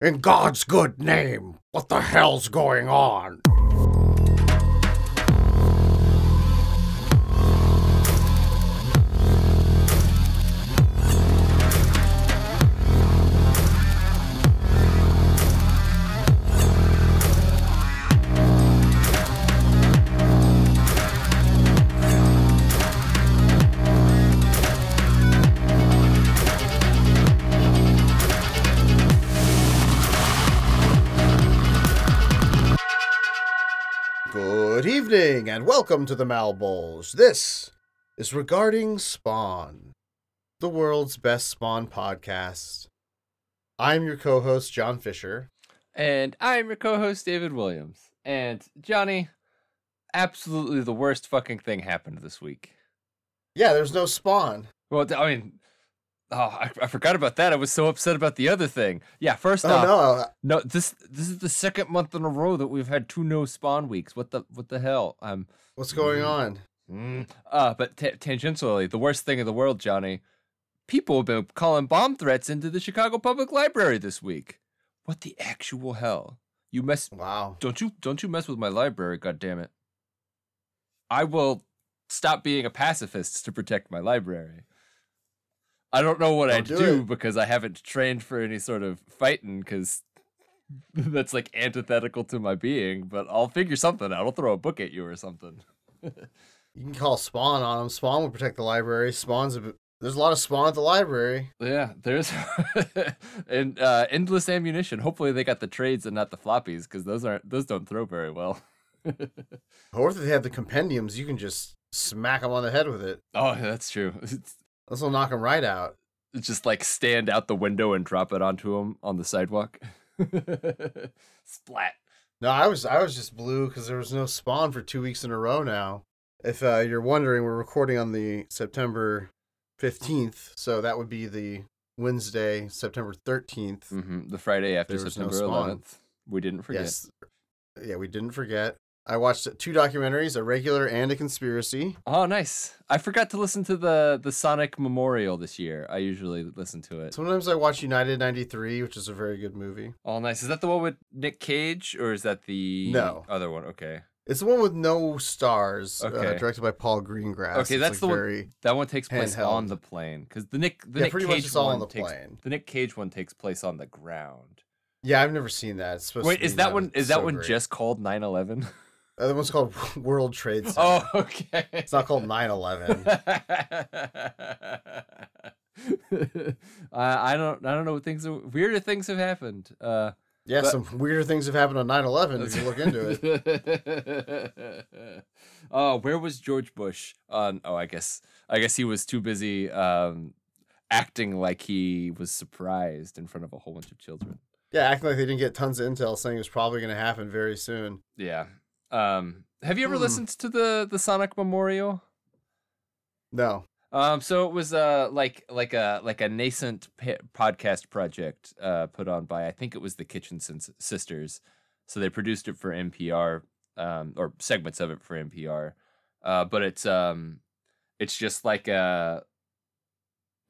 In God's good name, what the hell's going on? And welcome to the Malbulge. This is regarding Spawn, the world's best Spawn podcast. I'm your co-host John Fisher. And I'm your co-host David Williams. And Johnny, absolutely the worst fucking thing happened this week. Yeah, there's no Spawn. Well, I mean, oh, I, I forgot about that. I was so upset about the other thing. Yeah, first Oh off, no, no, this this is the second month in a row that we've had two no spawn weeks. What the what the hell? Um, what's going Mm. on? mm, uh, but ta tangentially, the worst thing in the world, Johnny. People have been calling bomb threats into the Chicago Public Library this week. What the actual hell? You mess Wow. Don't you don't you mess with my library, God damn it! I will stop being a pacifist to protect my library. I don't know what Don't do do because I haven't trained for any sort of fighting because that's like antithetical to my being, but I'll figure something out. I'll throw a book at you or something. You can call Spawn on him. Spawn will protect the library. Spawn's a. There's a lot of Spawn at the library. Yeah, there's and uh endless ammunition. Hopefully they got the trades and not the floppies because those aren't those don't throw very well. Or if they have the compendiums, you can just smack them on the head with it. oh, that's true. This will knock him right out. just like stand out the window and drop it onto him on the sidewalk. Splat. No, I was I was just blue because there was no spawn for two weeks in a row now. If uh, you're wondering, we're recording on the September fifteenth, so that would be the Wednesday, September 13th hmm The Friday after no September Spawn. 11th. We didn't forget. Yes, yeah, we didn't forget. I watched two documentaries, a regular and a conspiracy. Oh, nice. I forgot to listen to the the Sonic Memorial this year. I usually listen to it. Sometimes I watch United '93, which is a very good movie. Oh, nice. Is that the one with Nick Cage or is that the No. other one? Okay. It's the one with no stars, uh, directed by Paul Greengrass. Okay, that's like the one- That one takes place Handheld. on the plane cuz the Nick the Yeah, Nick Cage much it's all one on the takes plane. the Nick Cage one takes place on the ground. Yeah, I've never seen that. It's supposed Wait, is that one is that so one great. just called 9/11? Uh, that one's called World Trade Center. Oh, okay. It's not called 9/11. I I don't I don't know what things are, weirder things have happened. Uh, Yeah, But- some weirder things have happened on 9/11 if you look into it. it. oh, where was George Bush on? Oh, I guess I guess he was too busy um, acting like he was surprised in front of a whole bunch of children. Yeah, acting like they didn't get tons of intel saying it was probably going to happen very soon. Yeah. Um, have you ever Hmm. listened to the the Sonic Memorial? No. Um, so it was uh like like a like a nascent pa- podcast project uh put on by I think it was the Kitchen Sis- Sisters. So they produced it for NPR, um, or segments of it for NPR. Uh, but it's um, it's just like a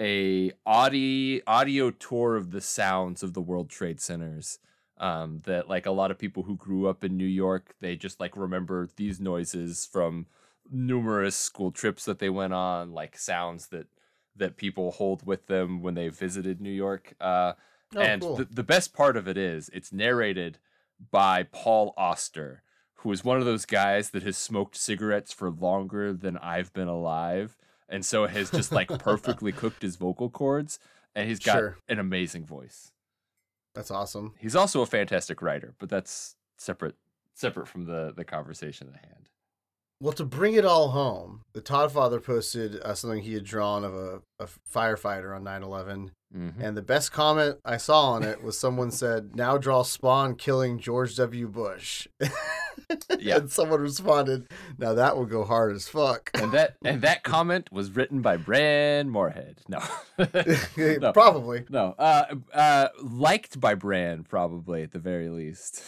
a audio audio tour of the sounds of the World Trade Centers. Um, that like a lot of people who grew up in New York, they just like remember these noises from numerous school trips that they went on, like sounds that that people hold with them when they visited New York. Uh, Oh, and cool. the, the best part of it is it's narrated by Paul Auster, who is one of those guys that has smoked cigarettes for longer than I've been alive, and so has just like perfectly cooked his vocal cords, and he's got Sure. an amazing voice. That's awesome. He's also a fantastic writer, but that's separate separate from the the conversation at hand. Well, to bring it all home, the Todd Father posted uh, something he had drawn of a, a firefighter on 9/11, Mhm. and the best comment I saw on it was someone said, "Now draw Spawn killing George W. Bush." Yeah. and someone responded, "Now that will go hard as fuck." and that and that comment was written by Bran Moorhead. No, no, Probably. no. Uh, uh, liked by Bran, probably at the very least.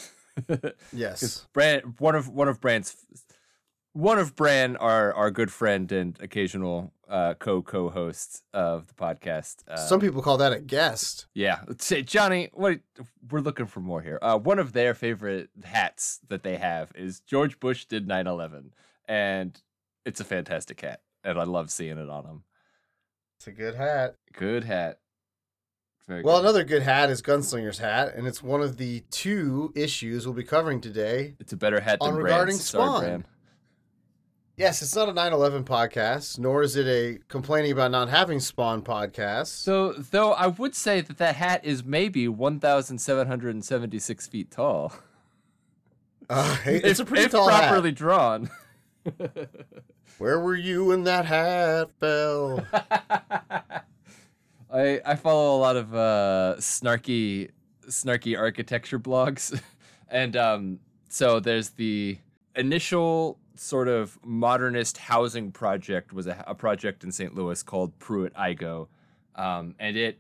Yes. Bran, one of one of Bran's one of Bran, our our good friend and occasional uh, co co host of the podcast. Uh, Some people call that a guest. yeah, let's say Johnny. What we're looking for more here. Uh, one of their favorite hats that they have is George Bush did 9/11, and it's a fantastic hat, and I love seeing it on him. It's a good hat. Good hat. Very Well, good. another good hat is Gunslinger's hat, and it's one of the two issues we'll be covering today. It's a better hat On than regarding Bran's. Sorry, Spawn. Yes, it's not a 9/11 podcast, nor is it a complaining about not having Spawn podcast. So, though I would say that that hat is maybe 1,776 feet tall. Uh, it's if, a pretty if tall properly hat. drawn. Where were you when that hat fell? I I follow a lot of uh, snarky snarky architecture blogs, and um, so there's the initial sort of modernist housing project was a, a project in St. Louis called Pruitt Igoe, um, and it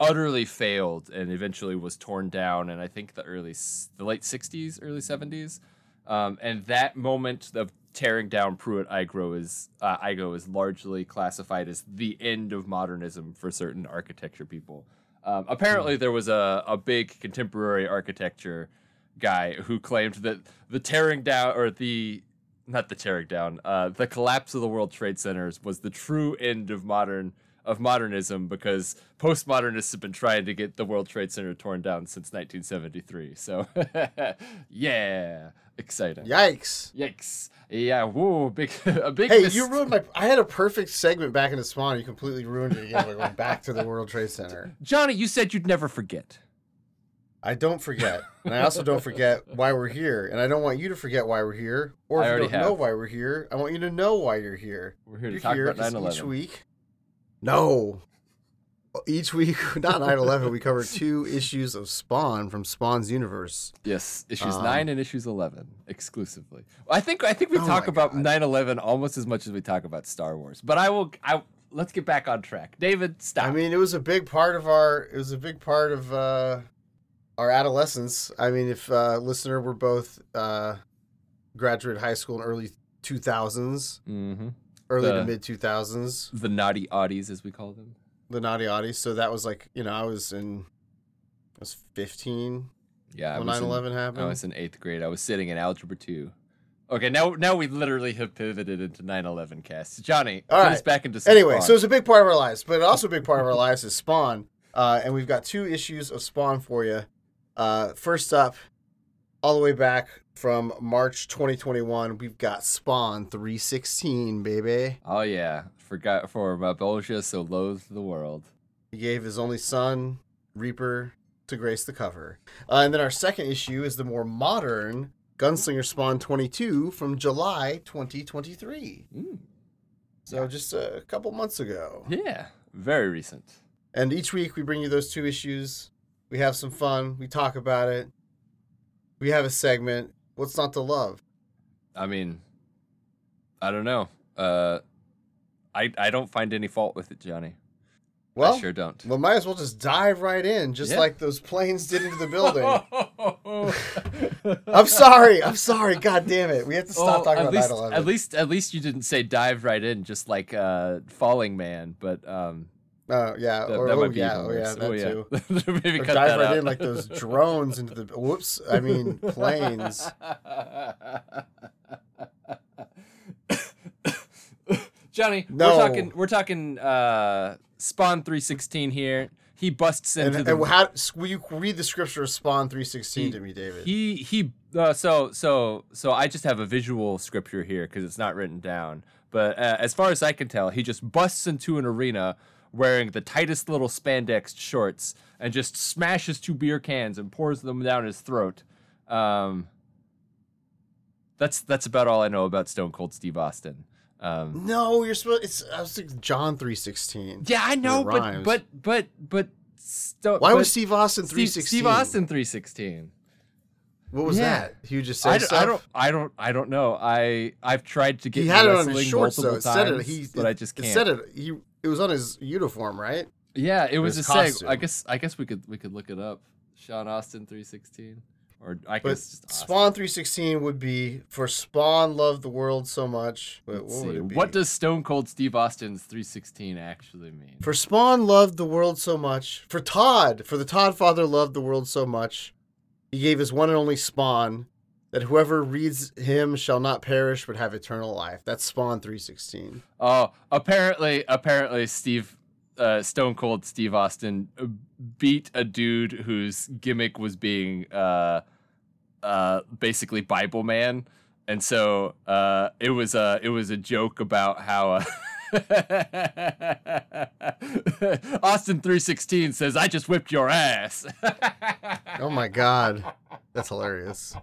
utterly failed and eventually was torn down in I think the early the late 60s, early 70s. Um, and that moment of tearing down Pruitt Igoe is uh, Igoe is largely classified as the end of modernism for certain architecture people. Um, apparently, there was a, a big contemporary architecture guy who claimed that the tearing down or the not the tearing down, uh, the collapse of the World Trade Centers was the true end of modern of modernism because postmodernists have been trying to get the World Trade Center torn down since 1973. So, yeah, exciting. Yikes! Yikes! Yeah, whoa, big a big. Hey, you ruined my. I had a perfect segment back into Spawn. You completely ruined it again by going back to the World Trade Center. Johnny. You said you'd never forget. I don't forget, and I also don't forget why we're here, and I don't want you to forget why we're here, or if you don't know why we're here, I want you to know why you're here. We're here to You're talk here about 'cause 9/11. each week. No, each week, not 9/11. we cover two issues of Spawn from Spawn's universe. Yes, issues Um, nine and issues eleven exclusively. I think I think we Oh talk about God. 9/11 almost as much as we talk about Star Wars. But I will. I let's get back on track. David, stop. I mean, it was a big part of our. It was a big part of uh, our adolescence. I mean, if uh, listener were both uh, graduate high school in early 2000s, hmm early The- to mid 2000s, the naughty oddies, as we call them. the naughty oddies. So that was like, you know, I was in, I was 15 Yeah, when was, 9 in, 11 I happened. was in eighth grade. I was sitting in algebra two. Okay, now now we literally have pivoted into 9/11 cast. Johnny, All us back into some Anyway, so it's a big part of our lives, but also a big part of our lives is Spawn. Uh, and we've got two issues of Spawn for you. Uh, first up, all the way back from March 2021, we've got Spawn 316, baby. oh yeah, forgot for Malebolgia so loathed the world. He gave his only son, Reaper, to grace the cover. Uh, and then our second issue is the more modern Gunslinger Spawn 22 from July 2023. Mm, So just a couple months ago. yeah, very recent. And each week we bring you those two issues. We have some fun. We talk about it. We have a segment. What's not to love? I mean, I don't know. Uh, I I don't find any fault with it, Johnny. Well, I sure don't. well, might as well just dive right in, just Yeah. like those planes did into the building. I'm sorry. I'm sorry. God damn it. We have to stop Oh, talking about least, 9/11. At least, at least you didn't say dive right in, just like uh, Falling Man. But um, Oh yeah. that, or, that oh yeah. Oh yeah. That oh, yeah. too. Maybe Or cut dive that right out. in like those drones into the. Whoops. I mean planes. Johnny, No. we're talking. We're talking. Uh, Spawn three sixteen here. He busts And, into the. and how will you read the scripture of Spawn 316 to me, David? He he. Uh, so so so I just have a visual scripture here because it's not written down. But uh, as far as I can tell, he just busts into an arena wearing the tightest little spandex shorts and just smashes two beer cans and pours them down his throat. Um, that's that's about all I know about Stone Cold Steve Austin. Um, no, you're supposed. It's I was thinking John 316. yeah, I know, but but but but. Sto- Why but was Steve Austin 316? Steve Austin three sixteen? What was Yeah. that? He would just said I don't I don't I don't know. I I've tried to get He had it on his shorts though. It times, it. He, but it, I just can't. said it. He. It was on his uniform, right? Yeah, it was a his seg. I guess I guess we could we could look it up. Sean Austin three sixteen. or I But guess just Austin. Spawn 316 would be for Spawn loved the world so much. What, Let's what would it be? What does Stone Cold Steve Austin's 316 actually mean? For Spawn loved the world so much. For Todd, for the Todd father loved the world so much, he gave his one and only Spawn that whoever reads him shall not perish but have eternal life. That's Spawn 316. Oh, apparently, apparently, Steve, uh, Stone Cold Steve Austin uh, beat a dude whose gimmick was being uh, uh, basically Bible man, and so uh, it was a it was a joke about how. Uh, Austin 316 says, I just whipped your ass. Oh my god. That's hilarious.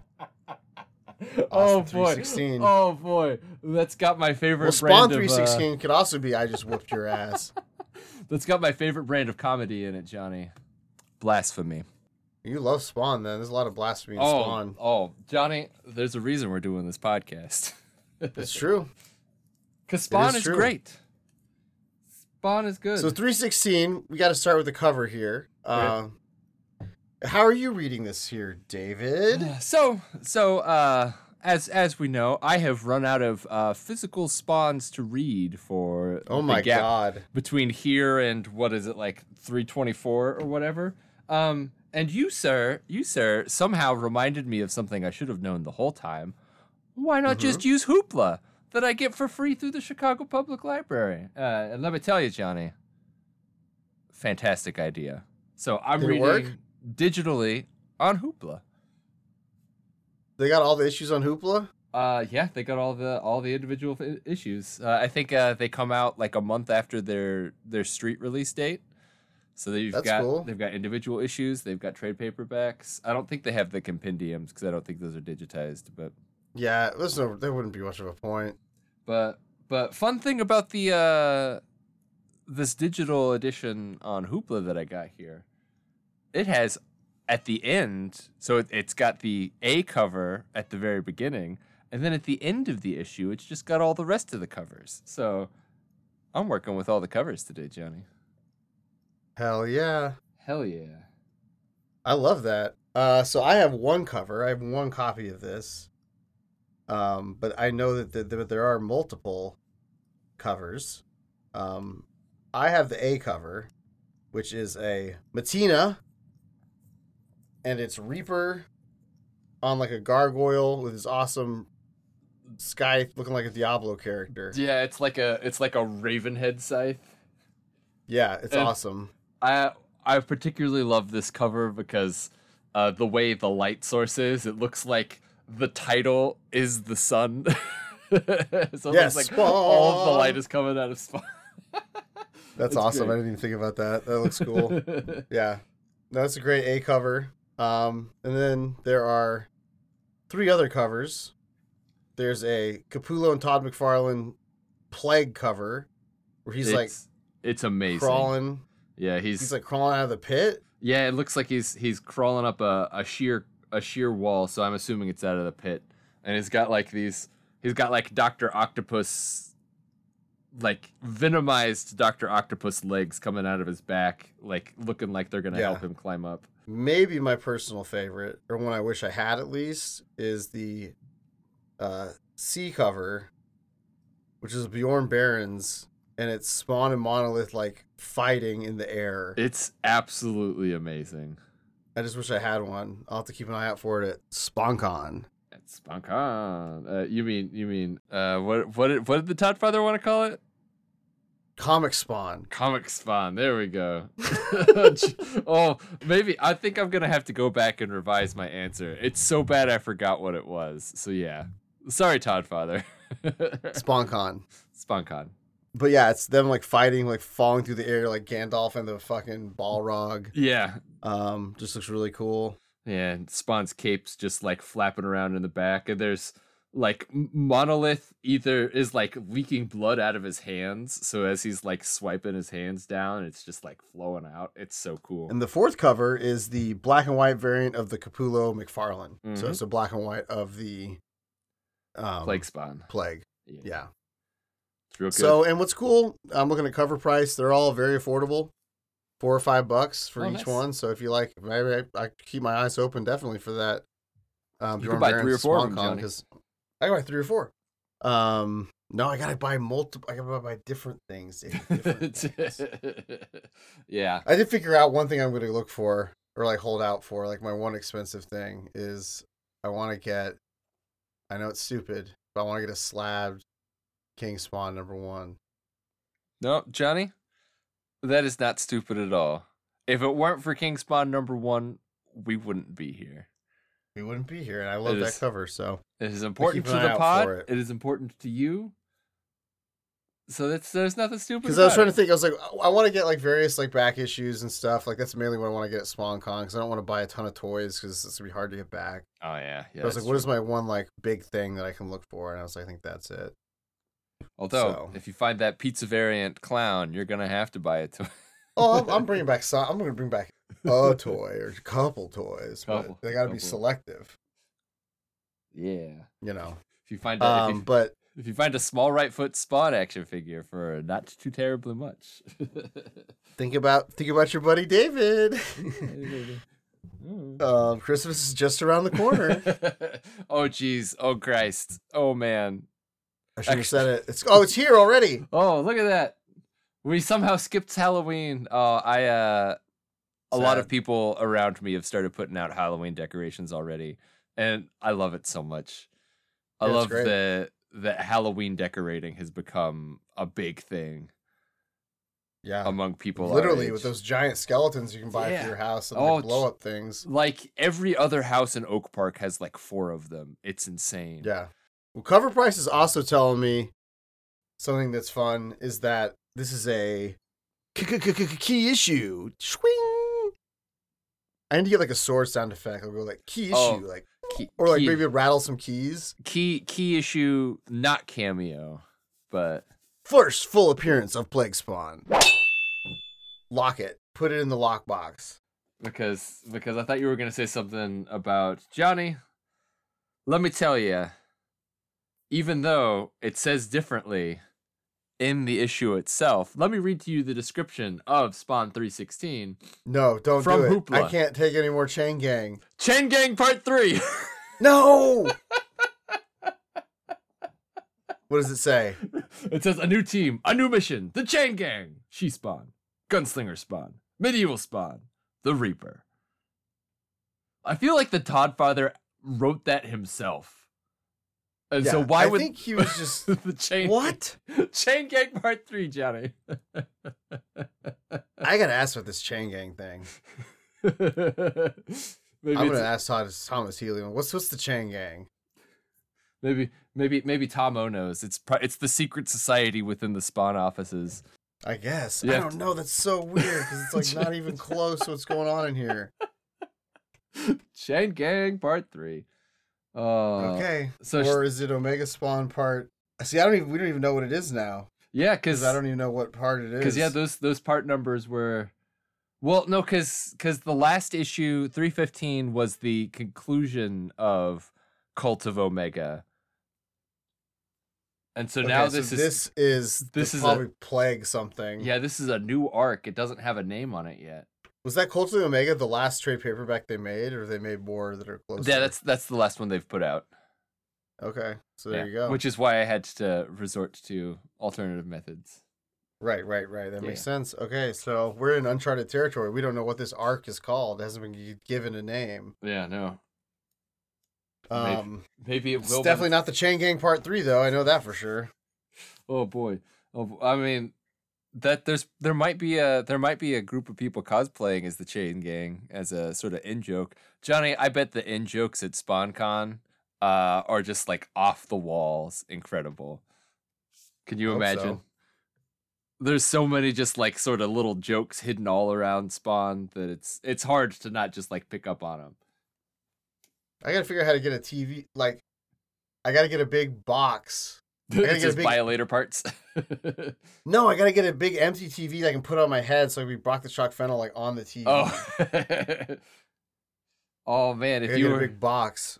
oh boy. Oh boy. That's got my favorite Well, Spawn brand of, uh, 316 could also be I just whipped your ass. That's got my favorite brand of comedy in it, Johnny. Blasphemy. You love Spawn then. There's a lot of blasphemy in Oh, Spawn. oh, Johnny, there's a reason we're doing this podcast. It's true. Because Spawn is is, great. Spawn is good. So 316, we got to start with the cover here. Uh, how are you reading this here, David? so, so, uh, as as we know, I have run out of uh, physical spawns to read for Oh my god. between here and what is it like 324 or whatever. Um, and you, sir, you, sir, somehow reminded me of something I should have known the whole time. Why not just Mm-hmm. use Hoopla that I get for free through the Chicago Public Library? Uh, and let me tell you, Johnny, fantastic idea. So I'm Did reading work? digitally on Hoopla. They got all the issues on Hoopla? Uh, yeah, they got all the all the individual issues. Uh, I think uh, they come out like a month after their their street release date. So they've That's got cool. they've got individual issues. They've got trade paperbacks. I don't think they have the compendiums because I don't think those are digitized. But Yeah, there's no, there wouldn't be much of a point. but but fun thing about the uh, this digital edition on Hoopla that I got here, it has at the end. So it, it's got the A cover at the very beginning, and then at the end of the issue, it's just got all the rest of the covers. So I'm working with all the covers today, Johnny. Hell yeah. Hell yeah. I love that. Uh, so I have one cover. I have one copy of this. Um, but I know that, that there are multiple covers. Um, I have the A cover, which is a Mattina, and it's Reaper on like a gargoyle with his awesome scythe looking like a Diablo character. Yeah, it's like a it's like a Ravenhead scythe. Yeah, it's And- awesome. I I particularly love this cover because uh, the way the light source is, it looks like the title is the sun. so Yes, like all the light is coming out of Spawn. That's It's awesome. great. I didn't even think about that. That looks cool. Yeah, that's a great A cover. Um, and then there are three other covers. There's a Capullo and Todd McFarlane plague cover, where he's like it's, it's amazing. crawling. Yeah, he's, He's like crawling out of the pit. yeah. It looks like he's he's crawling up a, a sheer a sheer wall. So I'm assuming it's out of the pit, and he's got like these. He's got like Doctor Octopus, like venomized Doctor Octopus legs coming out of his back, like looking like they're gonna Yeah. help him climb up. Maybe my personal favorite, or one I wish I had at least, is the uh, C cover, which is Bjorn Barends, and it's Spawn and Monolith like fighting in the air. It's absolutely amazing. I just wish I had one. I'll have to keep an eye out for it at SpawnCon. It's Spawn. Uh, you mean you mean uh, what what did, what did the Todd Father want to call it? Comic Spawn. Comic Spawn. There we go. oh, maybe I think I'm gonna have to go back and revise my answer. It's so bad I forgot what it was. So yeah, sorry, Todd Father. SpawnCon. SpawnCon. But yeah, it's them like fighting, like falling through the air, like Gandalf and the fucking Balrog. Yeah, Um, just looks really cool. yeah. and Spawn's cape's just like flapping around in the back, and there's like Monolith either is like leaking blood out of his hands, so as he's like swiping his hands down, it's just like flowing out. It's so cool. And the fourth cover is the black and white variant of the Capullo McFarlane. So Mhm. it's a black and white of the um, Plague Spawn. Plague. Yeah, Yeah. It's real good. So, and what's cool, I'm looking at cover price. They're all very affordable, four or five bucks for Oh, each nice. one. So if you like, maybe I, I keep my eyes open definitely for that Um, You can buy three or four of them, because I can buy three or four. Um, no, I gotta buy multiple. I gotta buy different things. Different things. yeah. I did figure out one thing I'm gonna look for or like hold out for. Like my one expensive thing is I want to get. I know it's stupid, but I want to get a slabbed King Spawn number one. No, Johnny, that is not stupid at all. If it weren't for King Spawn number one, we wouldn't be here. We wouldn't be here, and I love It that is- cover. So It is important to the pod. it. it is important to you. So that's there's nothing stupid. because I was trying to think, I was like, I want to get like various like back issues and stuff. Like that's mainly what I want to get at SpawnCon because I don't want to buy a ton of toys because it's gonna be hard to get back. Oh yeah, yeah. I was like, what is my one like big thing that I can look for? And I was like, I think that's it. Although, so- if you find that pizza variant clown, you're gonna have to buy it. To... Oh, I'm, I'm bringing back some. I'm gonna bring back a toy or a couple toys, Couple, but they got to be selective. yeah. You know. If you find a, if, Um, you, but if you find a small right foot spawn action figure for not too terribly much. think about think about your buddy David. Mm. um, Christmas is just around the corner. oh jeez. Oh Christ. Oh man. I should have said it. It's oh, it's here already. Oh, look at that. We somehow skipped Halloween. Oh, I uh a lot of people around me have started putting out Halloween decorations already, and I love it so much. I Yeah, love that that Halloween decorating has become a big thing Yeah. among people. Literally with those giant skeletons you can buy Yeah. for your house and Oh, like blow up things. like every other house in Oak Park has like four of them. It's insane. Yeah. Well, CovrPrice is also telling me something that's fun is that this is a key issue. Swing. I need to get like a sword sound effect. I'll go like key oh, issue, Oh, like Key, or like key, maybe rattle some keys. key key issue, not cameo, but First full appearance of Plague Spawn. Lock it. Put it in the lockbox. because because I thought you were gonna say something about Johnny. Let me tell you, even though it says differently in the issue itself, let me read to you the description of Spawn 316. No, don't From do it. I Hoopla. can't take any more Chain Gang. Chain Gang Part 3! No. what does it say? it says a new team, a new mission, the Chain Gang, She Spawn, Gunslinger Spawn, Medieval Spawn, the Reaper. I feel like the Todd Father wrote that himself. And so Yeah, why I would think he was just the chain what? Chain Gang Part Three, Johnny? I gotta ask about this Chain Gang thing. maybe I'm gonna ask Thomas, Thomas Healy. What's what's the Chain Gang? maybe maybe maybe Tom O knows. It's it's the secret society within the Spawn offices. I guess. You I don't to- know. That's so weird because it's like not even close to what's going on in here. Chain Gang Part Three. Uh, okay. So or is it Omega Spawn part? See, I don't even. We don't even know what it is now yeah, because I don't even know what part it is. because yeah, those those part numbers were. Well, no, because because the last issue, three fifteen, was the conclusion of Cult of Omega. And so Okay, now so this is this is this is is a- plague something. yeah, this is a new arc. It doesn't have a name on it yet. Was that Cult of the Omega the last trade paperback they made, or they made more that are closer? Yeah, that's that's the last one they've put out. okay. So there Yeah, you go. Which is why I had to resort to alternative methods. Right, right, right. That makes sense. Okay, so we're in uncharted territory. We don't know what this arc is called. It hasn't been given a name. Yeah, no. Maybe- Um, Maybe it it's will. by definitely the- not the Chain Gang Part Three, though. I know that for sure. Oh boy. Oh, I mean, that there's there might be a there might be a group of people cosplaying as the Chain Gang as a sort of in joke. Johnny, I bet the in jokes at SpawnCon uh, are just like off the walls, incredible. Can you imagine? so. There's so many just like sort of little jokes hidden all around Spawn that it's it's hard to not just like pick up on them. I gotta figure out how to get a TV. Like, I gotta get a big box. It's just big- violator parts. No, I gotta get a big empty TV that I can put on my head so I can be Brock the Shock Fennel like on the TV. oh. oh man, if you were a big box.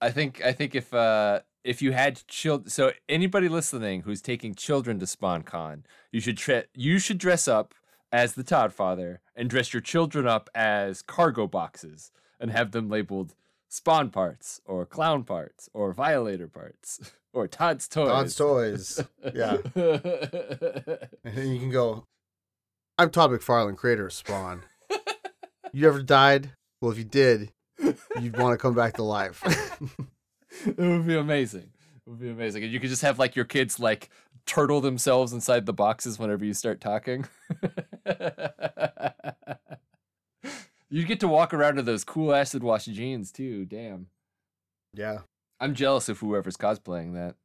I think I think if uh if you had children, so anybody listening who's taking children to SpawnCon, you should tre- you should dress up as the Todd Father and dress your children up as cargo boxes and have them labeled Spawn parts, or Clown parts, or Violator parts, or Todd's Toys. Todd's Toys. Yeah. And then you can go, I'm Todd McFarlane, creator of Spawn. you ever died? Well, if you did, you'd want to come back to life. it would be amazing. It would be amazing. And you could just have like your kids like turtle themselves inside the boxes whenever you start talking. You'd get to walk around in those cool acid wash jeans too. Damn. yeah. I'm jealous of whoever's cosplaying that.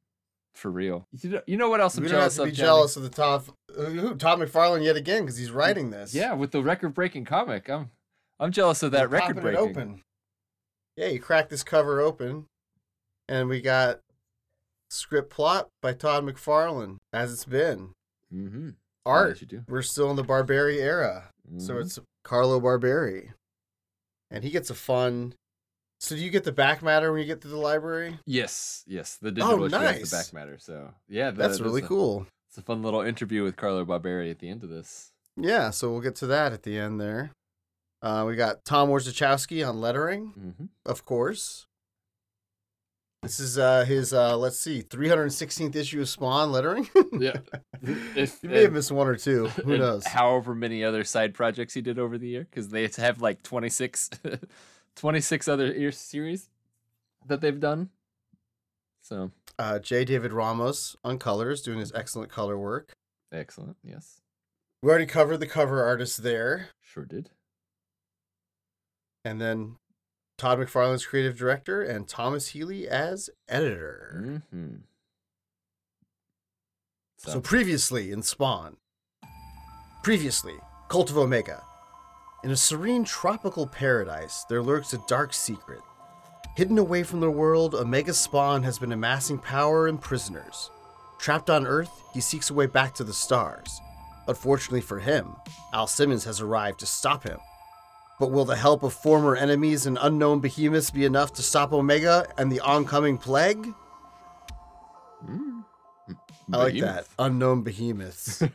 For real. You know, you know what else I'm we don't have jealous to of? be Johnny? jealous of the Todd, who, Todd McFarlane yet again because he's writing this. Yeah, with the record breaking comic. I'm I'm jealous of that record breaking. open. Yeah, you crack this cover open, and we got script plot by Todd McFarlane, as it's been. Mm-hmm. Art, you do. we're still in the Barberi era. So Mhm. it's Carlo Barberi. And he gets a fun. So do you get the back matter when you get to the library? Yes, yes. The digital Oh, nice. the back matter. So yeah, that- That's really a- cool. It's a fun little interview with Carlo Barberi at the end of this. Yeah, so we'll get to that at the end there. Uh, we got Tom Orzechowski on lettering, Mm-hmm. of course. This is uh, his, uh, let's see, 316th issue of Spawn lettering. Yeah. If, he may have missed one or two. Who knows? However many other side projects he did over the year, because they have like 26, 26 other series that they've done. So Uh, J. David Ramos on colors, doing his excellent color work. excellent. Yes, We already covered the cover artist there. sure did. And then Todd McFarlane's creative director and Thomas Healy as editor. Mm-hmm. So, previously in Spawn. Previously, Cult of Omega. In a serene tropical paradise, there lurks a dark secret. Hidden away from the world, Omega Spawn has been amassing power and prisoners. Trapped on Earth, he seeks a way back to the stars. Unfortunately for him, Al Simmons has arrived to stop him. But will the help of former enemies and unknown behemoths be enough to stop Omega and the oncoming plague? Mm. I like that. Unknown behemoths.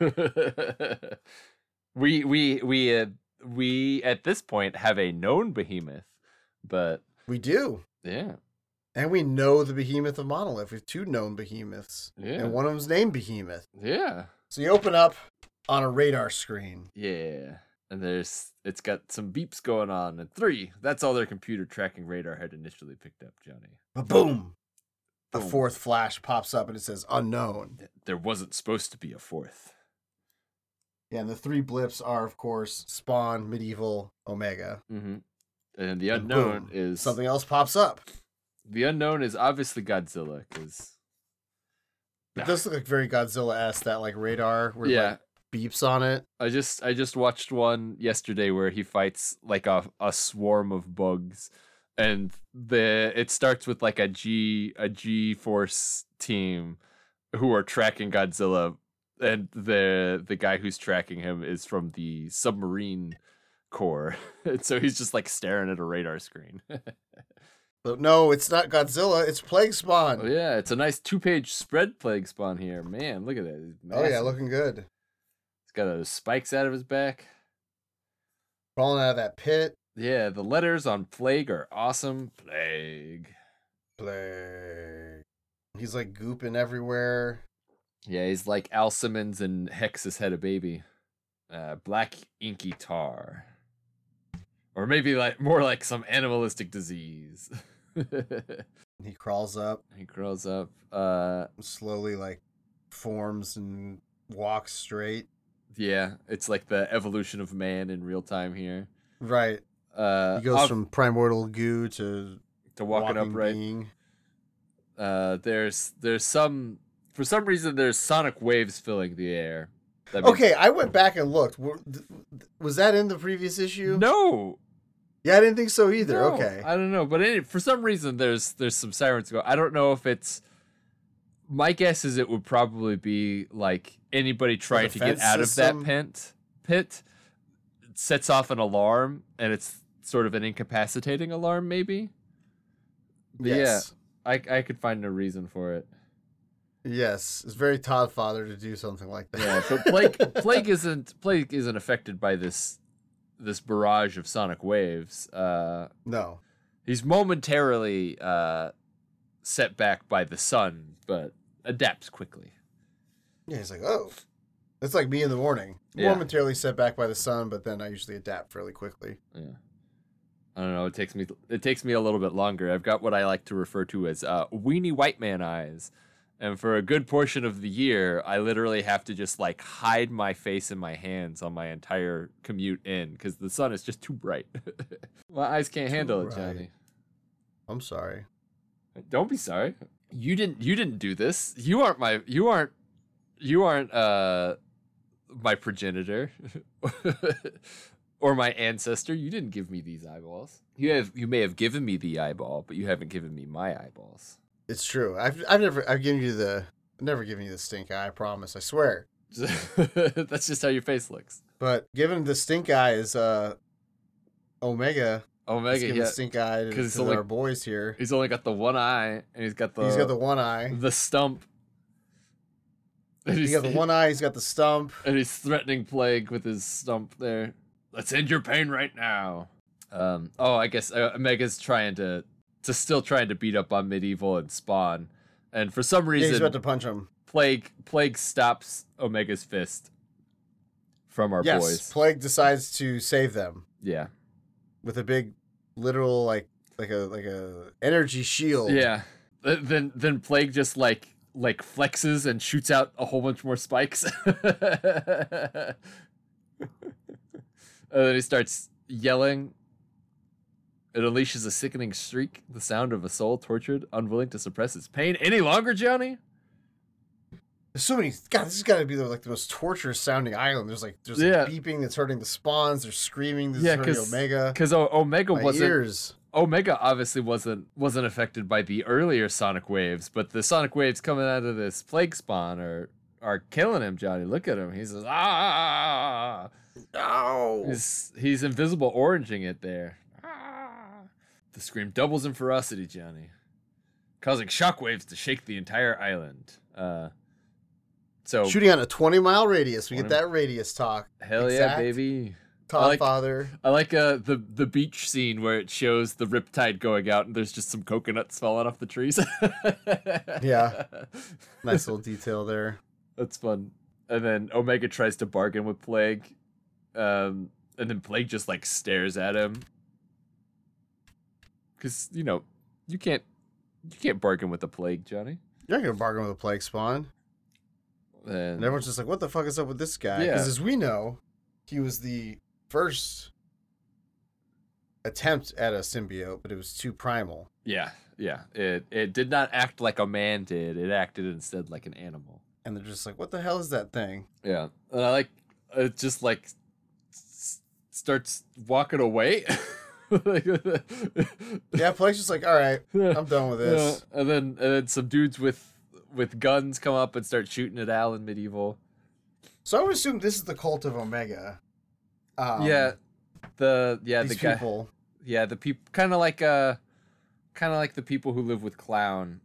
we we we uh, we at this point have a known behemoth, but we do. yeah, And we know the behemoth of Monolith. We have two known behemoths. yeah, And one of them's named Behemoth. yeah, So you open up on a radar screen. yeah. And there's it's got some beeps going on. And three, that's all their computer tracking radar had initially picked up, Johnny. But boom! A fourth flash pops up and it says unknown. There wasn't supposed to be a fourth. Yeah, and the three blips are, of course, Spawn, Medieval, Omega. Mm-hmm. And the And unknown boom, is Something else pops up. The unknown is obviously Godzilla, because It does look like very Godzilla esque, that like radar where it, yeah, like, beeps on it. I just I just watched one yesterday where he fights like a a swarm of bugs, and the it starts with like a G a G force team who are tracking Godzilla, and the the guy who's tracking him is from the submarine core, and so he's just like staring at a radar screen. But no, it's not Godzilla, it's Plague Spawn. oh yeah, it's a nice two page spread plague spawn here. Man, look at that. Oh, yeah, looking good. He's got those spikes out of his back. Crawling out of that pit. Yeah, the letters on plague are awesome. Plague. Plague. He's like gooping everywhere. Yeah, he's like Al Simmons and Hex has had a baby. Uh, black inky tar. Or maybe like more like some animalistic disease. He crawls up, he crawls up. Uh slowly like forms and walks straight. yeah, it's like the evolution of man in real time here. Right. Uh He goes ob- from primordial goo to to walking walking upright. being. Uh there's there's some for some reason there's sonic waves filling the air. That means- Okay, I went back and looked. Was that in the previous issue? No, Yeah, I didn't think so either. No, okay. I don't know, but any, for some reason there's there's some sirens go. I don't know if it's. My guess is it would probably be like anybody trying to get out system? of that pit. Pit sets off an alarm, and it's sort of an incapacitating alarm, maybe. But yes. Yeah, I I could find no reason for it. Yes. It's very Todd Father to do something like that. Yeah, but plague plague isn't plague isn't affected by this this barrage of sonic waves. Uh, no. he's momentarily uh, set back by the sun, but adapts quickly. Yeah, he's like, oh, it's like me in the morning. Yeah. Momentarily set back by the sun, but then I usually adapt fairly quickly. Yeah. I don't know. It takes me. It takes me a little bit longer. I've got what I like to refer to as uh, weenie white man eyes, and for a good portion of the year, I literally have to just like hide my face in my hands on my entire commute in because the sun is just too bright. my eyes can't Too handle it. Johnny. I'm sorry. Don't be sorry. You didn't. You didn't do this. You aren't my. You aren't. You aren't. Uh, my progenitor, or my ancestor. You didn't give me these eyeballs. You have. You may have given me the eyeball, but you haven't given me my eyeballs. It's true. I've I've never I've given you the I've never given you the stink eye. I promise. I swear. That's just how your face looks. But given the stink eye is uh Omega. Omega. Yeah. the stink eye to, 'cause it's to only- our boys here. He's only got the one eye, and he's got the. he's got the one eye. the stump. He's he's, got the one eye. He's got the stump. and he's threatening plague with his stump there. Let's end your pain right now. Um. Oh, I guess uh, Omega's trying to to still trying to beat up on medieval and Spawn, and for some Yeah, reason, he's about to punch him. plague plague stops Omega's fist from our yes, boys. Plague decides to save them yeah. with a big, literal like like a like a energy shield. Yeah. Then then plague just like like flexes and shoots out a whole bunch more spikes. and then he starts yelling. It unleashes a sickening shriek, the sound of a soul tortured, unwilling to suppress its pain any longer, Johnny. There's so many. God, this has got to be the, like the most torturous sounding island. There's like there's Yeah. like beeping that's hurting the spawns. They're screaming. This Yeah, is hurting Omega. Because Omega My wasn't ears. Omega obviously wasn't wasn't affected by the earlier sonic waves, but the sonic waves coming out of this plague spawn are are killing him, Johnny. Look at him. He says, ah. No. He's, he's invisible oranging it there. The scream doubles in ferocity, Johnny, causing shockwaves to shake the entire island. Uh, so, Shooting on a 20 mile radius. We get that radius talk. hell exact. yeah, baby. Todd like- Father. I like uh, the the beach scene where it shows the riptide going out and there's just some coconuts falling off the trees. Yeah. Nice little detail there. That's fun. And then Omega tries to bargain with Plague. Um, and then Plague just like stares at him. Cause, you know, you can't you can't bargain with the plague, Johnny. You're not gonna bargain with a plague spawn. And, And everyone's just like, what the fuck is up with this guy? Yeah. Because as we know, he was the first attempt at a symbiote, but it was too primal. yeah, yeah. It it did not act like a man did. It acted instead like an animal. And they're just like, what the hell is that thing? Yeah. And I like it just like s- starts walking away. Yeah, Plague's just like, all right, I'm done with this. Yeah, and then and then some dudes with with guns come up and start shooting at Alan Medieval. So I would assume this is the cult of Omega. Um, yeah, the yeah the guy people. yeah the people kind of like uh kind of like the people who live with Clown.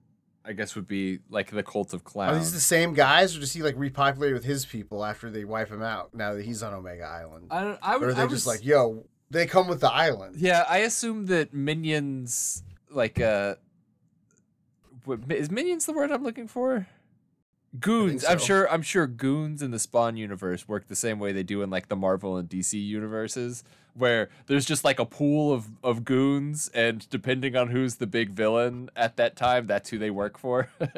I guess would be like the cult of Clown. Are these the same guys, or does he like repopulate with his people after they wipe him out? Now that he's on Omega Island, I don't. I or would. are they I just was- like, yo, they come with the island? Yeah, I assume that minions like uh is minions the word I'm looking for? Goons. I'm sure I'm sure goons in the Spawn universe work the same way they do in like the Marvel and DC universes where there's just like a pool of of goons and depending on who's the big villain at that time, that's who they work for.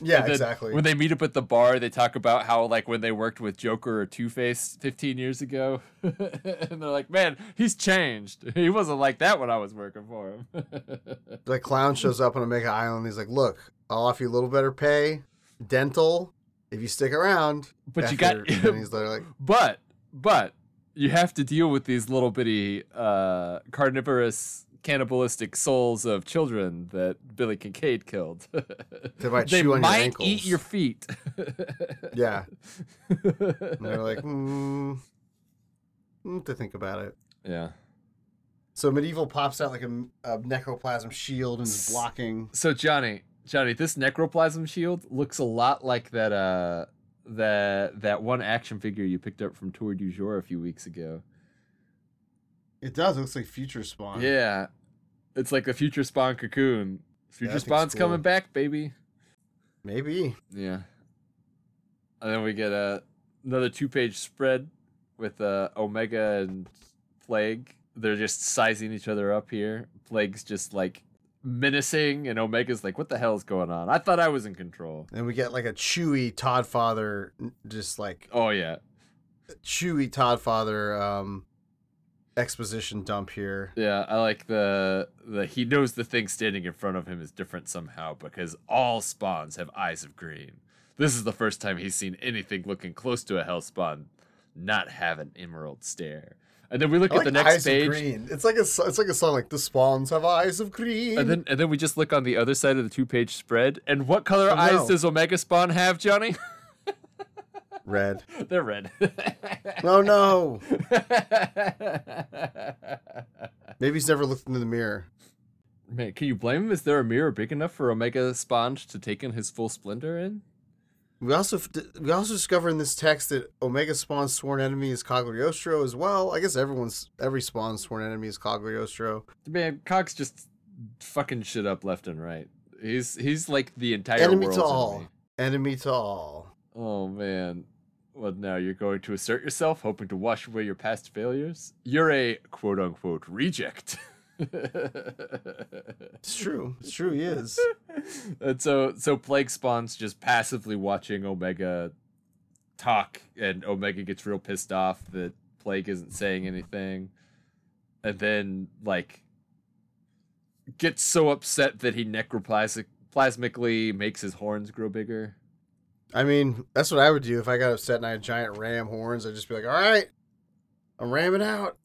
Yeah, exactly. When they meet up at the bar, they talk about how like when they worked with Joker or Two Face 15 years ago, and they're like, "Man, he's changed. He wasn't like that when I was working for him." the clown shows up on Omega Island. He's like, look, I'll offer you a little better pay, dental, if you stick around. but you got, After- and he's like, but but you have to deal with these little bitty uh, carnivorous. Cannibalistic souls of children that Billy Kincaid killed. They might they chew on your might ankles. eat your feet. yeah. And they're like, mm, mm, to think about it. yeah. So medieval pops out like a, a necroplasm shield and is blocking. So Johnny, Johnny, this necroplasm shield looks a lot like that uh that that one action figure you picked up from Tour du Jour a few weeks ago. It does. It looks like future spawn. Yeah. It's like the future spawn cocoon. Future it's spawn's coming back, baby. Maybe. Yeah. And then we get a another two page spread with uh, Omega and Plague. They're just sizing each other up here. Plague's just like menacing, and Omega's like, "What the hell is going on? I thought I was in control." And we get like a chewy Todd Father, just like Oh yeah, chewy Todd Father um, exposition dump here. yeah. I like the the he knows the thing standing in front of him is different somehow because all spawns have eyes of green. This is the first time he's seen anything looking close to a hell spawn not have an emerald stare. And then we look I at like the next eyes page. of green. It's like a it's like a song like the spawns have eyes of green. And then and then we just look on the other side of the two page spread. And what color Oh, eyes no. does Omega Spawn have, Johnny? red. They're red. Oh no. Maybe he's never looked into the mirror. Man, can you blame him? Is there a mirror big enough for Omega Spawn to take in his full splendor in? We also we also discover in this text that Omega Spawn's sworn enemy is Cagliostro as well. I guess everyone's every Spawn's sworn enemy is Cagliostro. Man, Cox just fucking shit up left and right. He's he's like the entire enemy to all. enemy. Enemy to all. Oh man. Well, now? You're going to assert yourself, hoping to wash away your past failures? You're a quote unquote reject. It's true. It's true. He is. and so so Plague spawns just passively watching Omega talk, and Omega gets real pissed off that Plague isn't saying anything, and then like gets so upset that he necroplasmic plasmically makes his horns grow bigger. I mean, that's what I would do if I got upset and I had giant ram horns. I'd just be like, "All right, I'm ramming out."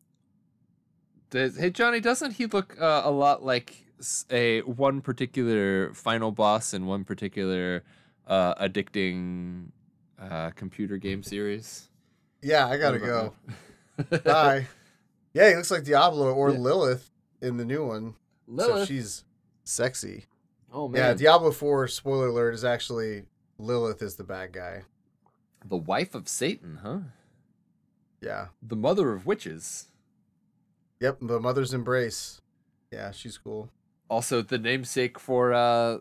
Does, hey Johnny, doesn't he look uh, a lot like a one particular final boss in one particular uh, addicting uh, computer game series? Yeah, I gotta go. about? Bye. Yeah, he looks like Diablo or Yeah. Lilith in the new one. So she's sexy. oh man. Yeah, Diablo 4, spoiler alert, is actually Lilith is the bad guy. the wife of Satan, huh? Yeah. The mother of witches. Yep, the Mother's Embrace. Yeah, she's cool. Also, the namesake for uh,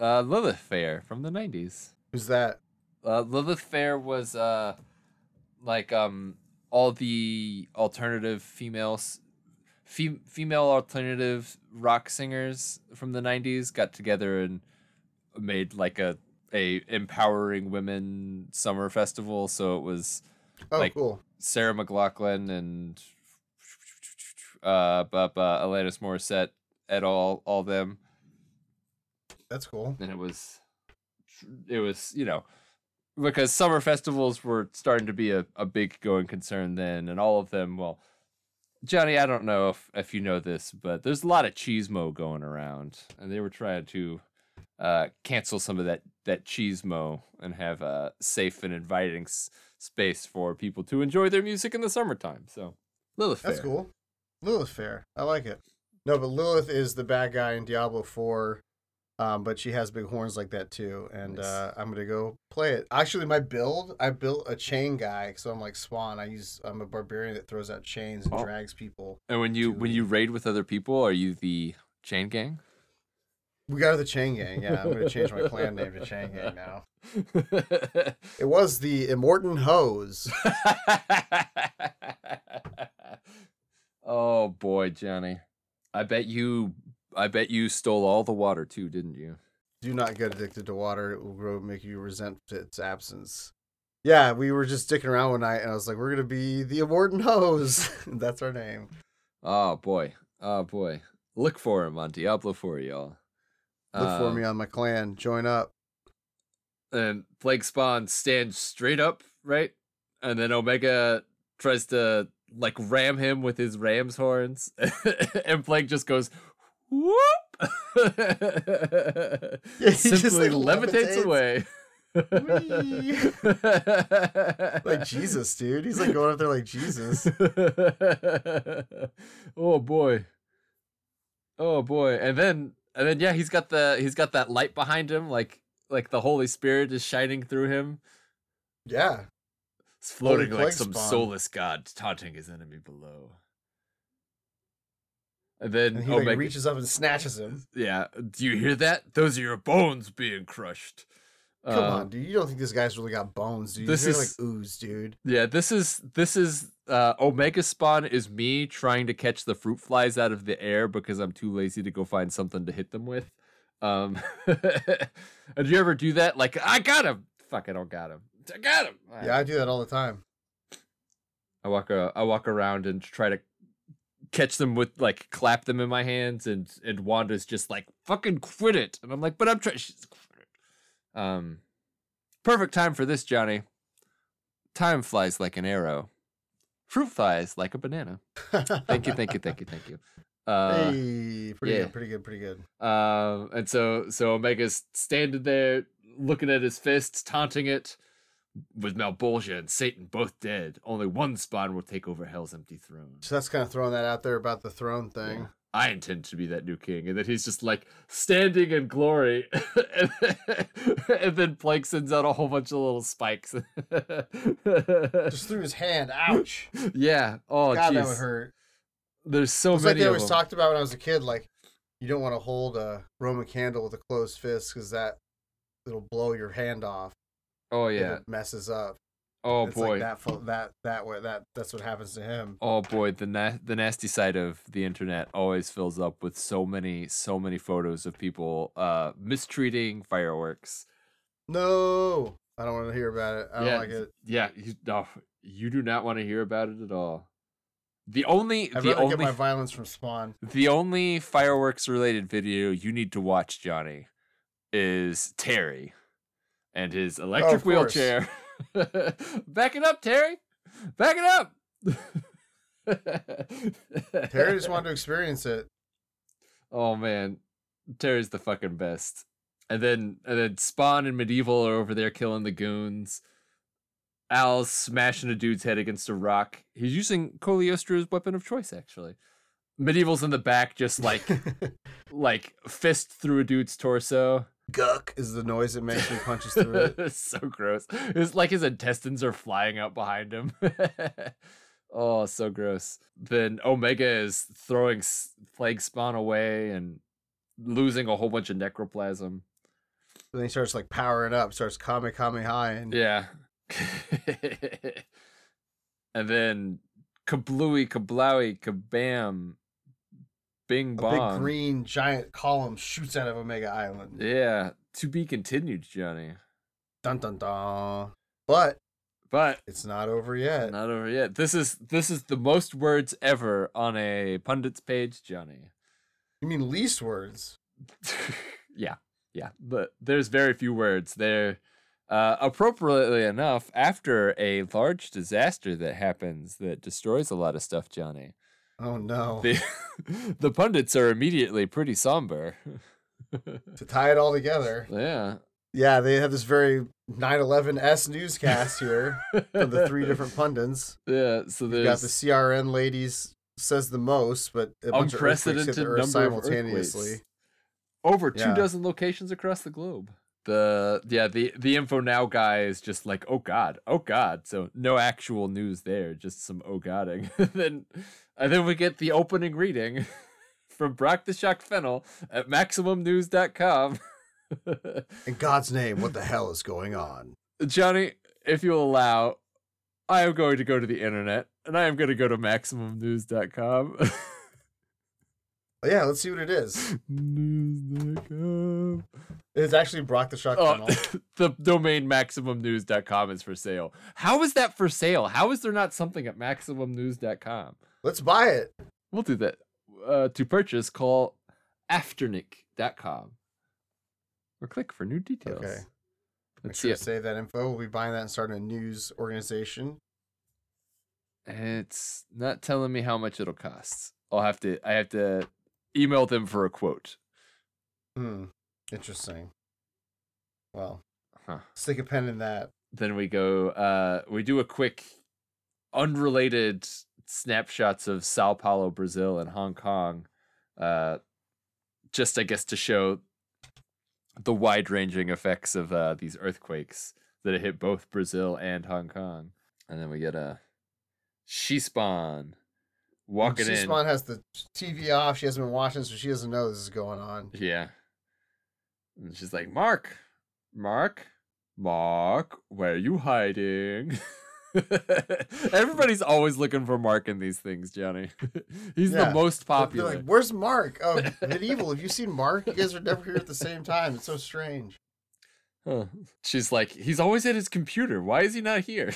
uh, Lilith Fair from the '90s. Who's that? Uh, Lilith Fair was uh, like um, all the alternative females, fem- female alternative rock singers from the '90s got together and made like a a empowering women summer festival. So it was Oh, Like- cool. Sarah McLachlan and uh, but, uh, Alanis Morissette et al. All them. That's cool. and it was it was you know because summer festivals were starting to be a, a big going concern then and all of them well johnny i don't know if, if you know this but there's a lot of cheesemo going around and they were trying to uh, cancel some of that that cheesemo and have a safe and inviting s- space for people to enjoy their music in the summertime so That's Fair. cool. Lilith fair. I like it. No, but Lilith is the bad guy in Diablo 4. Um, but she has big horns like that too, and Nice. uh, I'm gonna go play it. Actually, my build, I built a chain guy, so I'm like Swan. I use I'm a barbarian that throws out chains and Oh. drags people. and when you when you raid with other people are you the chain gang We got the chain gang. Yeah, I'm gonna change my clan name to chain gang now. It was the Immortan Hose. oh boy, Johnny. I bet you I bet you stole all the water too, didn't you? Do not get addicted to water. It will grow, make you resent its absence. Yeah, we were just sticking around one night, and I was like, "We're gonna be the Immortan Hose." That's our name. Oh boy. Oh boy. Look for him on Diablo 4, y'all. Look for Um, me on my clan. Join up. And Plague Spawn stands straight up, right? And then Omega tries to like ram him with his ram's horns. and Plague just goes whoop Yeah, he just, simply like, levitates, levitates. away. Like Jesus, dude. He's like going up there like Jesus. oh boy. Oh boy. And then and then yeah, he's got the he's got that light behind him, like like the Holy Spirit is shining through him. Yeah. It's floating Holy like some spawn. soulless god taunting his enemy below. And then And he like, Omega reaches up and snatches him. Yeah. Do you hear that? Those are your bones being crushed. Come on, dude. You don't think this guy's really got bones, dude? this This is is- like ooze, dude. Yeah, this is this is uh Omega Spawn is me trying to catch the fruit flies out of the air because I'm too lazy to go find something to hit them with. Um Did you ever do that? Like, I got him. Fuck, I don't got him. I got him. Yeah, I do that all the time. I walk uh, I walk around and try to catch them with like clap them in my hands and and Wanda's just like fucking quit it and I'm like but I'm trying she's quit it. Um perfect time for this Johnny. Time flies like an arrow. Fruit flies like a banana. Thank you, thank you, thank you, thank you. Uh hey, pretty yeah. good, pretty good, pretty good. um, and so so Omega's standing there looking at his fists, taunting it. With Malebolgia and Satan both dead, only one spawn will take over Hell's empty throne. So that's kind of throwing that out there about the throne thing. Yeah. I intend to be that new king, and then he's just like standing in glory, and, then, and then Plank sends out a whole bunch of little spikes. Just through his hand. Ouch. yeah. Oh, God, that would hurt. There's so It's like many they of always them. talked about when I was a kid. Like, you don't want to hold a Roman candle with a closed fist because that it'll blow your hand off. Oh yeah. it messes up. Oh it's boy. like that. That that way. That that's what happens to him. Oh boy, the na- the nasty side of the internet always fills up with so many so many photos of people uh mistreating fireworks. No, I don't want to hear about it. I don't Yeah. like it. Yeah, you no, you do not want to hear about it at all. The only I'd the only get my violence from Spawn. the only fireworks related video you need to watch, Johnny, is Terry and his electric Oh, wheelchair. Back it up, Terry. Back it up. Terry just wanted to experience it. Oh man, Terry's the fucking best. And then and then Spawn and Medieval are over there killing the goons. Al's smashing a dude's head against a rock. He's using Cagliostro's weapon of choice, actually. Medieval's in the back, just like like fist through a dude's torso. Guck is the noise it makes when he punches through it. it's so gross. It's like his intestines are flying out behind him. oh, so gross. Then Omega is throwing Plague Spawn away and losing a whole bunch of necroplasm. Then he starts like powering up, starts Kame Kame High, and Yeah. and then kablooey, kablowy, kabam, bing a big green giant column shoots out of Omega Island. Yeah, to be continued, Johnny. Dun dun dun. But But it's not over yet. Not over yet. This is this is the most words ever on a pundit's page, Johnny. You mean least words? yeah, yeah. But there's very few words there. Uh, appropriately enough, after a large disaster that happens that destroys a lot of stuff, Johnny, Oh no. the the pundits are immediately pretty somber. to tie it all together. yeah. Yeah, they have this very 9/11s newscast here from the three different pundits. Yeah. So You got the CRN ladies says the most, but a bunch of unprecedented the number of simultaneously. earthquakes. over two Yeah. dozen locations across the globe. The yeah the the info now guy is just like oh god oh god so no actual news there just some oh godding then and then we get the opening reading from Brock the Shock Fennel at MaximumNews.com. In God's name, what the hell is going on? Johnny, if you'll allow, I am going to go to the internet and I am going to go to MaximumNews.com. Oh, yeah, let's see what it is. News.com. It's actually Brock the Shock Oh, uh, Tunnel. the domain maximumnews.com is for sale. How is that for sale? How is there not something at maximumnews.com? Let's buy it. We'll do that. Uh, to purchase, call afternic.com or click for new details. Okay. Let's sure see it. save that info. We'll be buying that and starting a news organization. It's not telling me how much it'll cost. I'll have to I have to email them for a quote. Hmm. Interesting. Well, Huh. stick a pen in that. then we go uh we do a quick unrelated snapshots of Sao Paulo, Brazil and Hong Kong uh just I guess to show the wide-ranging effects of uh these earthquakes that hit both Brazil and Hong Kong. And then we get a she spawn walking in. Spawn has the TV off. She hasn't been watching, so she doesn't know this is going on. Yeah. And she's like, Mark, Mark, Mark, where are you hiding? Everybody's always looking for Mark in these things, Johnny. He's Yeah. the most They're popular. like, "Where's Mark? Oh, medieval. Have you seen Mark? You guys are never here at the same time. It's so strange." Huh. She's like, he's always at his computer. Why is he not here?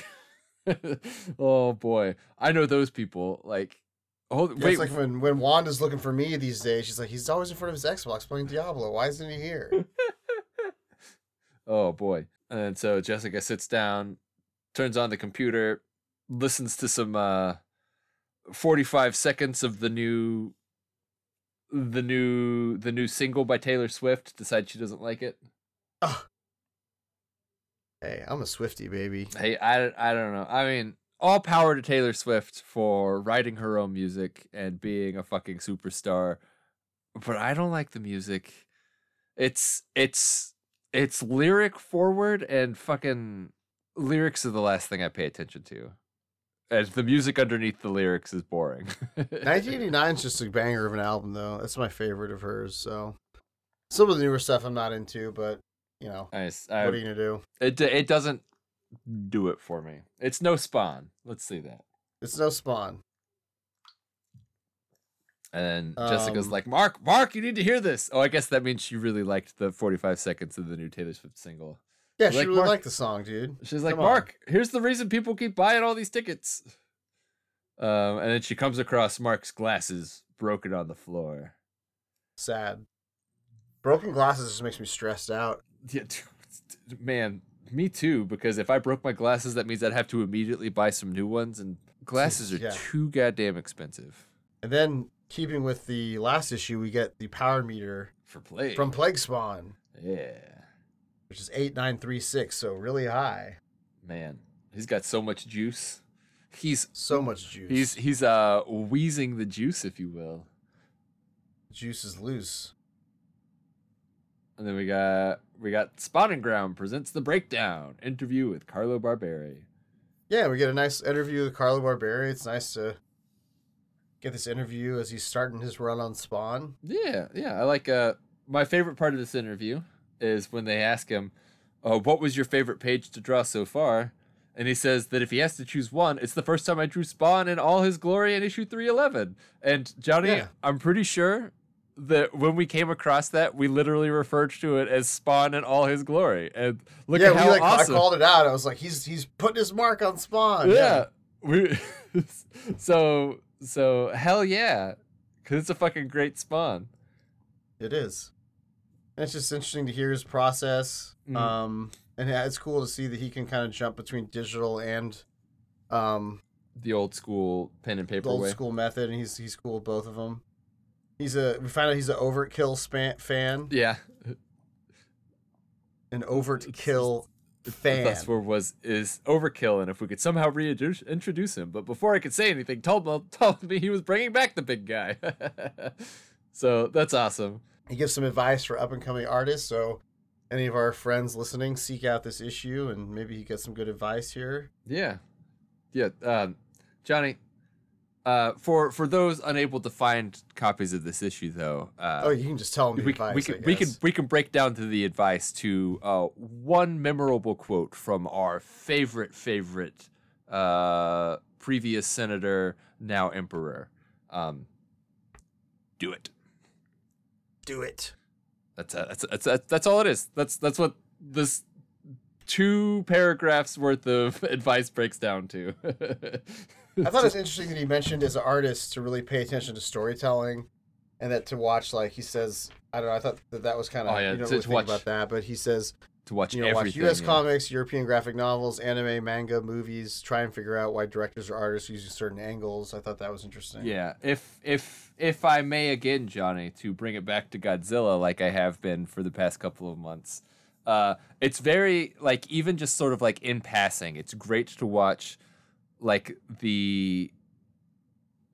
oh boy, I know those people. Like, oh Yeah, wait, it's like when when Wanda's looking for me these days. She's like, "He's always in front of his Xbox playing Diablo. Why isn't he here?" oh boy. And so Jessica sits down, turns on the computer, listens to some uh 45 seconds of the new the new the new single by Taylor Swift, decides she doesn't like it. hey, I'm a Swifty baby. Hey, I, I don't know. I mean, all power to Taylor Swift for writing her own music and being a fucking superstar. But I don't like the music. It's it's it's lyric forward and fucking lyrics are the last thing I pay attention to. And the music underneath the lyrics is boring. 1989 is just a banger of an album, though. That's my favorite of hers. So some of the newer stuff I'm not into, but you know, Nice. what are you gonna do? it it doesn't do it for me. It's no Spawn. Let's see that. It's no Spawn. And then Jessica's Um, like, Mark, Mark, you need to hear this. Oh, I guess that means she really liked the 45 seconds of the new Taylor Swift single. Yeah, she like really Mark? liked the song, dude. She's like, Come on. Mark, here's the reason people keep buying all these tickets. Um, and then she comes across Mark's glasses broken on the floor. Sad. Broken glasses just makes me stressed out. Yeah, dude, man, me too. Because if I broke my glasses, that means I'd have to immediately buy some new ones, and glasses are Yeah. too goddamn expensive And then, keeping with the last issue, we get the power meter for play. from Plague Spawn, yeah, which is 8936, so really high. man, he's got so much juice. He's So much juice. He's he's uh wheezing the juice, if you will. juice is loose. And then we got we got Spawning Ground presents the breakdown interview with Carlo Barberi. Yeah, we get a nice interview with Carlo Barberi. It's nice to get this interview as he's starting his run on Spawn. Yeah, yeah. I like uh my favorite part of this interview is when they ask him, uh, what was your favorite page to draw so far? And he says that if he has to choose one, it's the first time I drew Spawn in all his glory in issue 311. And Johnny, Yeah. I'm pretty sure that when we came across that, we literally referred to it as Spawn in all his glory. And look yeah, at we how like awesome. I called it out. I was like, he's he's putting his mark on Spawn. yeah. We so so hell yeah. Cause it's a fucking great spawn. It is. And it's just interesting to hear his process. Mhm. Um, and yeah, it's cool to see that he can kind of jump between digital and um, The old school pen and the paper old way. school method, and he's he's cool with both of them. He's a we find out he's an overkill span, fan, Yeah. an overkill fan. That's where was is overkill, and if we could somehow reintroduce introduce him. But before I could say anything, told told me he was bringing back the big guy. so that's awesome. He gives some advice for up and coming artists. So, any of our friends listening, seek out this issue, and maybe you get some good advice here. Yeah, yeah. Um, Johnny, uh, for for those unable to find copies of this issue, though, uh, oh, you can just tell them the we, advice. we can we can we can break down to the advice to uh, one memorable quote from our favorite favorite uh, previous senator, now emperor. Um, do it. Do it. That's uh, that's that's that's that's all it is. That's that's what this two paragraphs worth of advice breaks down to. I thought it was interesting that he mentioned as an artist to really pay attention to storytelling, and that to watch like he says. I don't know. I thought that that was kind of Oh, yeah, you don't to- really to think watch- about that, but he says to watch you know watch. U.S. yeah. comics, European graphic novels, anime, manga, movies. Try and figure out why directors or artists using certain angles. I thought that was interesting. Yeah, if if if I may again, Johnny, to bring it back to Godzilla, like I have been for the past couple of months, uh, it's very like even just sort of like in passing, it's great to watch, like the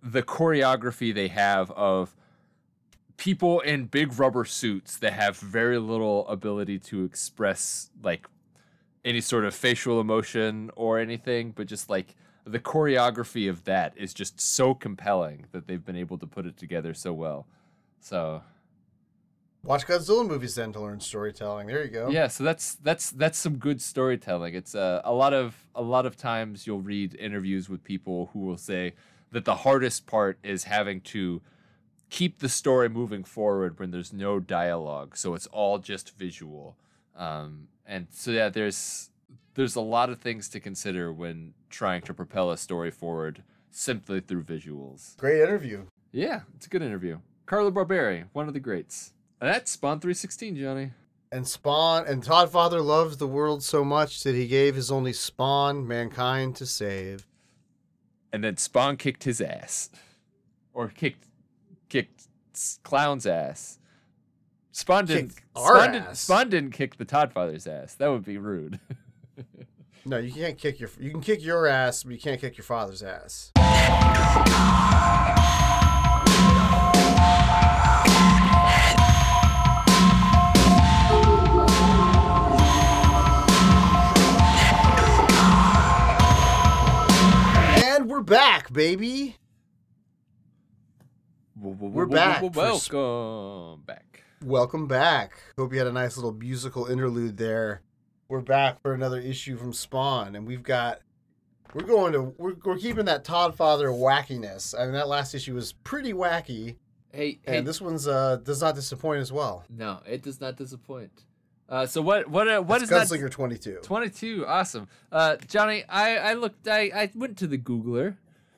the choreography they have of people in big rubber suits that have very little ability to express like any sort of facial emotion or anything, but just like the choreography of that is just so compelling that they've been able to put it together so well. So Watch Godzilla movies then to learn storytelling. There you go. yeah, so that's that's that's some good storytelling. It's uh, a lot of a lot of times you'll read interviews with people who will say that the hardest part is having to keep the story moving forward when there's no dialogue, so it's all just visual. Um, and so yeah, there's there's a lot of things to consider when trying to propel a story forward simply through visuals. Great interview. Yeah, it's a good interview. Carlo Barberi, one of the greats. And that's Spawn 316, Johnny. And Spawn and Todd Father loves the world so much that he gave his only spawn mankind to save. and then Spawn kicked his ass, or kicked kicked Clown's ass. Spawn didn't. Spawn, didn't ass. Spawn didn't kick the Todd Father's ass. That would be rude. No, you can't kick your you can kick your ass, but you can't kick your father's ass. And we're back, baby. We're back Sp- Welcome back. Welcome back. Hope you had a nice little musical interlude there. We're back for another issue from Spawn, and we've got we're going to we're, we're keeping that Todd Father wackiness. I mean, that last issue was pretty wacky, Hey, and this one's uh does not disappoint as well. no, it does not disappoint. Uh, so what? What? Uh, what It's is that? Gunslinger Twenty Two? 22 awesome uh johnny i i looked i i went to the googler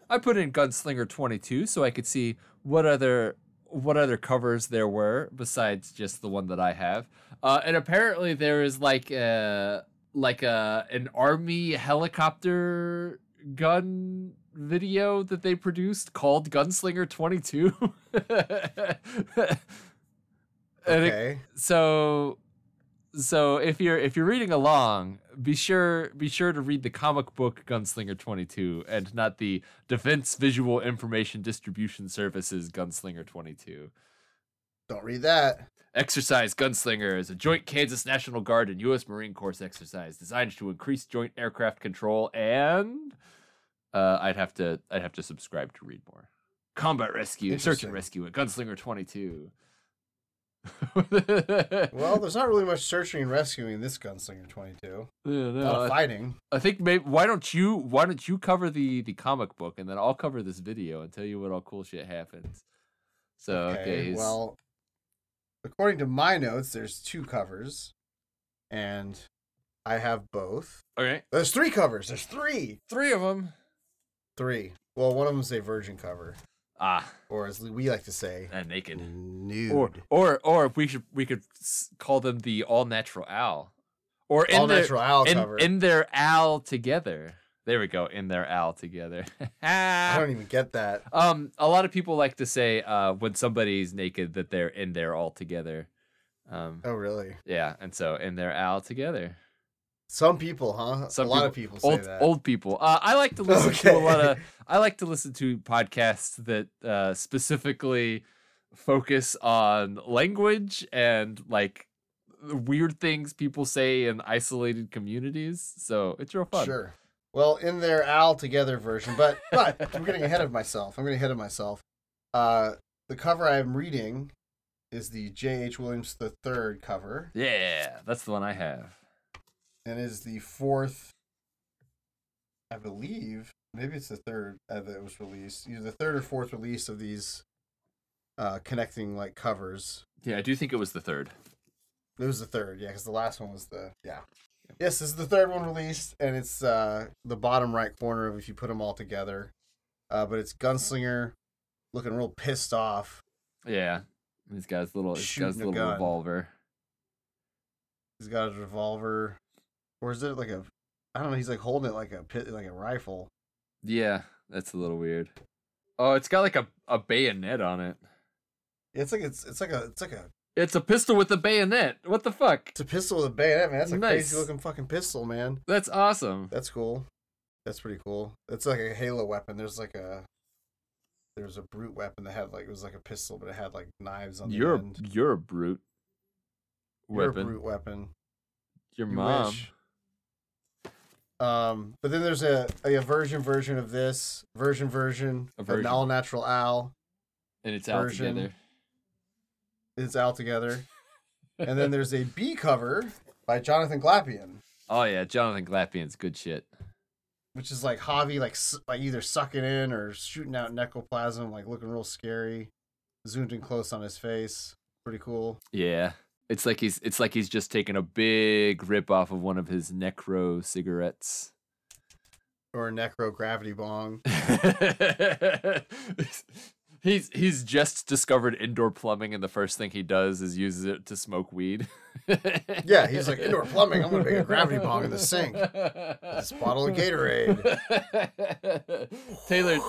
i put in gunslinger 22 so i could see what other what other covers there were besides just the one that i have. Uh and apparently there is like a like a an army helicopter gun video that they produced called gunslinger 22 and it, Okay, so so if you're if you're reading along be sure be sure to read the comic book gunslinger 22 and not the defense visual information distribution services gunslinger 22 don't read that. exercise gunslinger is a joint kansas national guard and u.s marine corps exercise designed to increase joint aircraft control and uh, i'd have to i'd have to subscribe to read more. Combat rescue search and rescue at gunslinger 22 Well, there's not really much searching and rescuing in this Gunslinger Twenty Two. Yeah, no, I- fighting. I think maybe why don't you why don't you cover the the comic book and then I'll cover this video and tell you what all cool shit happens. So okay, he's- well, according to my notes, there's two covers, and I have both. okay, There's three covers. There's three. three of them. Three. Well, one of them's a virgin cover, Ah, or as we like to say, and naked. nude. Or or or we should we could call them the all natural owl, or in All their natural owl in, cover. in their owl together. There we go. In their owl together. I don't even get that. um, a lot of people like to say uh when somebody's naked that they're in there all together. Um, Oh, really? yeah, and so in their owl together. Some people, huh? Some a lot of people say old that. old people. Uh, I like to listen to a lot of. I like to listen to podcasts that uh, specifically focus on language and like weird things people say in isolated communities. So it's real fun. Sure. Well, in their owl together version, but but I'm getting ahead of myself. I'm getting ahead of myself. Uh, the cover I'm reading is the J.H. Williams III cover, Yeah, that's the one I have. And is the fourth, I believe, maybe it's the third uh, that was released, either the third or fourth release of these uh, connecting like covers. Yeah, I do think it was the third. It was the third, yeah, because the last one was the yeah. Yes, this is the third one released, and it's uh the bottom right corner of if you put them all together. Uh, but it's Gunslinger looking real pissed off. Yeah, he's got his little, he's got his little gun. revolver. He's got a revolver, or is it like a? I don't know. He's like holding it like a pit, like a rifle. Yeah, that's a little weird. Oh, it's got like a, a bayonet on it. It's like it's it's like a it's like a It's a pistol with a bayonet. What the fuck? it's a pistol with a bayonet, man. That's a Nice. crazy looking fucking pistol, man. That's awesome. That's cool. That's pretty cool. It's like a Halo weapon. There's like a there's a brute weapon that had like it was like a pistol, but it had like knives on the You're end. you're a brute. You're Weapon. a brute weapon. Your You mom. wish. Um, but then there's a, a, version version of this version version A of version. all natural Al. And it's out Version. together. It's out together, and then there's a B cover by Jonathan Glapion, Oh yeah, Jonathan Glapion's good shit. which is like Javi like like either sucking in or shooting out necroplasm, like looking real scary, zoomed in close on his face. Pretty cool. Yeah. It's like he's it's like he's just taken a big rip off of one of his necro cigarettes. Or a necro gravity bong. he's he's just discovered indoor plumbing and the first thing he does is uses it to smoke weed. Yeah, he's like indoor plumbing. I'm gonna make a gravity bong in the sink. This bottle of Gatorade. Taylor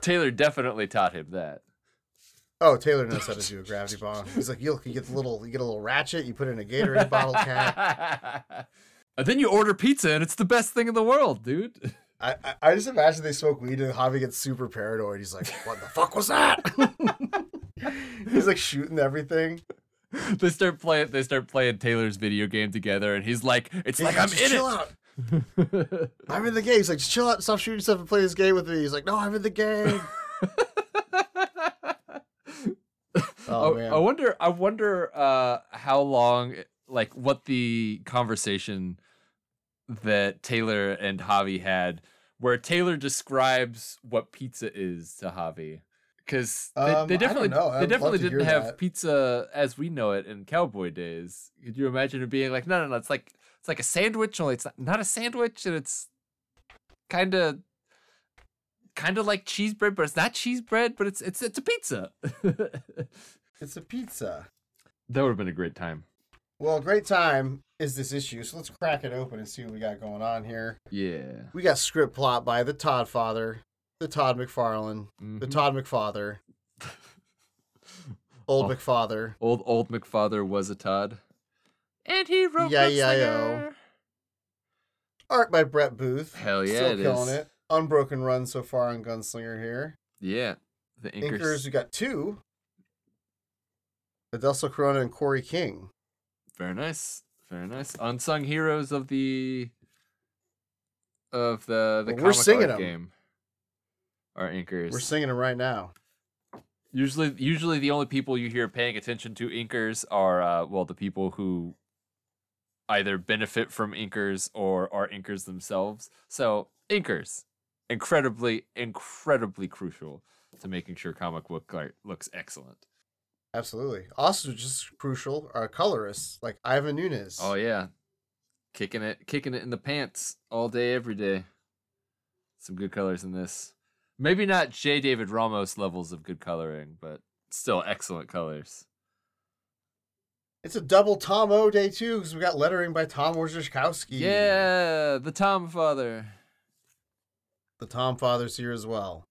Taylor definitely taught him that. Oh, Taylor knows how to do a gravity bomb. He's like, you, you get the little, you get a little ratchet, you put it in a Gatorade bottle cap. and then you order pizza and it's the best thing in the world, dude. I, I, I just imagine they smoke weed and Javi gets super paranoid. He's like, what the fuck was that? He's like shooting everything. they start playing they start playing Taylor's video game together and he's like it's He's like I'm in chill it. out. I'm in the game. He's like, just chill out, stop shooting stuff and play this game with me. He's like, no, I'm in the game. Oh I-. I wonder I wonder uh how long like what the conversation that Taylor and Javi had where Taylor describes what pizza is to Javi. Because they, Um, they definitely they definitely didn't have that. pizza as we know it in cowboy days. Could you imagine it being like no no no it's like it's like a sandwich only it's not, not a sandwich and it's kind of kind of like cheese bread but it's not cheese bread but it's it's it's a pizza. It's a pizza. That would have been a great time. Well, great time is this issue. So let's crack it open and see what we got going on here. Yeah. We got script plot by the Todd father, the Todd McFarlane, the Mhm. Todd McFather, old Oh. McFather. Old old McFather was a Todd. And he wrote Yeah, yeah, Gunslinger. Art by Brett Booth. Hell yeah, Still it killing is. it. Unbroken run so far on Gunslinger here. Yeah. The inkers. Inkers, we got two. Adelso Corona and Corey King. Very nice. Very nice. Unsung heroes of the of the the Well, we're comic singing art 'em. game. Our inkers. We're singing them right now. Usually, usually the only people you hear paying attention to inkers are, uh, well, the people who either benefit from inkers or are inkers themselves. So, inkers, incredibly, incredibly crucial to making sure comic book art looks excellent. Absolutely. Also, just crucial are colorists like Ivan Nunes. Oh yeah, kicking it, kicking it in the pants all day, every day. Some good colors in this. Maybe not J. David Ramos levels of good coloring, but still excellent colors. It's a double Tom O day too because we got lettering by Tom Orzechowski. Yeah, the Tom Father. The Tom Fathers here as well.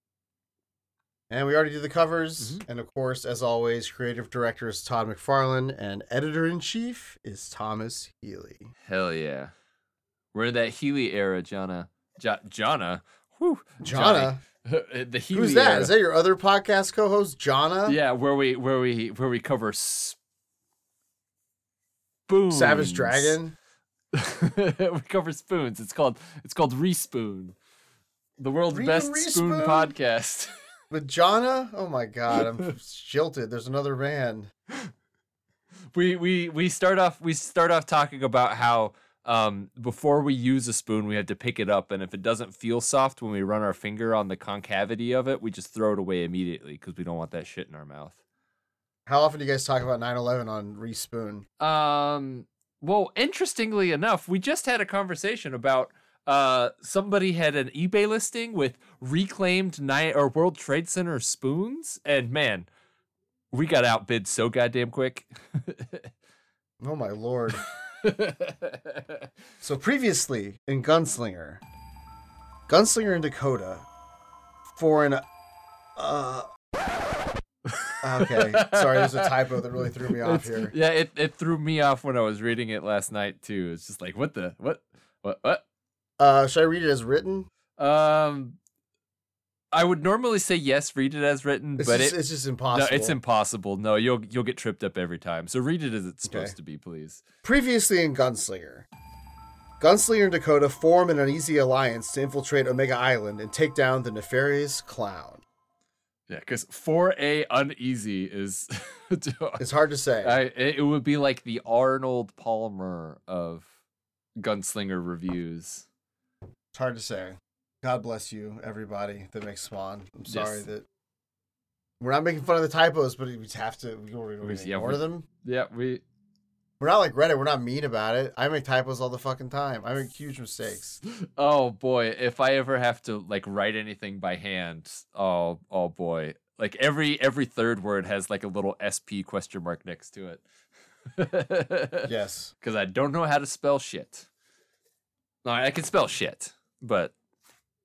And we already did the covers. Mhm. And of course, as always, creative director is Todd McFarlane and editor in chief is Thomas Healy. Hell yeah. We're in that Healy era, Jana. Ja- Jana? Whew. Jana? The Healy Who's that? era. Is that your other podcast co-host, Jana? yeah, where we where we where we cover spoons. Savage Dragon. we cover spoons. It's called it's called Respoon. The world's best spoon Respoon? podcast. With Jana? Oh my god, I'm jilted. There's another band. we we we start off we start off talking about how um before we use a spoon we have to pick it up and if it doesn't feel soft when we run our finger on the concavity of it we just throw it away immediately because we don't want that shit in our mouth How often do you guys talk about 9/11 on Respoon? um well interestingly enough we just had a conversation about uh somebody had an ebay listing with reclaimed night or world trade center spoons and man we got outbid so goddamn quick Oh my lord. So previously in Gunslinger, Gunslinger in Dakota, for an uh okay, sorry, there's a typo that really threw me off It's- here. Yeah, it, it threw me off when I was reading it last night too. It's just like, what the what what what? Uh, should I read it as written? Um, I would normally say yes, read it as written, It's but just, it it's just impossible. no, it's impossible. No, you'll you'll get tripped up every time. So read it as it's Okay. supposed to be, please. Previously in Gunslinger, Gunslinger and Dakota form an uneasy alliance to infiltrate Omega Island and take down the nefarious clown. Yeah, because 4A uneasy is. It's hard to say. I, it would be like the Arnold Palmer of gunslinger reviews. It's hard to say. God bless you, everybody that makes Spawn. I'm sorry Yes. that we're not making fun of the typos, but we have to. We we- we Yeah, ignore we- them. Yeah, we. We're not like Reddit. We're not mean about it. I make typos all the fucking time. I make huge mistakes. Oh boy, if I ever have to like write anything by hand, oh oh boy, like every every third word has like a little SP question mark next to it. Yes. because I don't know how to spell shit. No, I can spell shit, but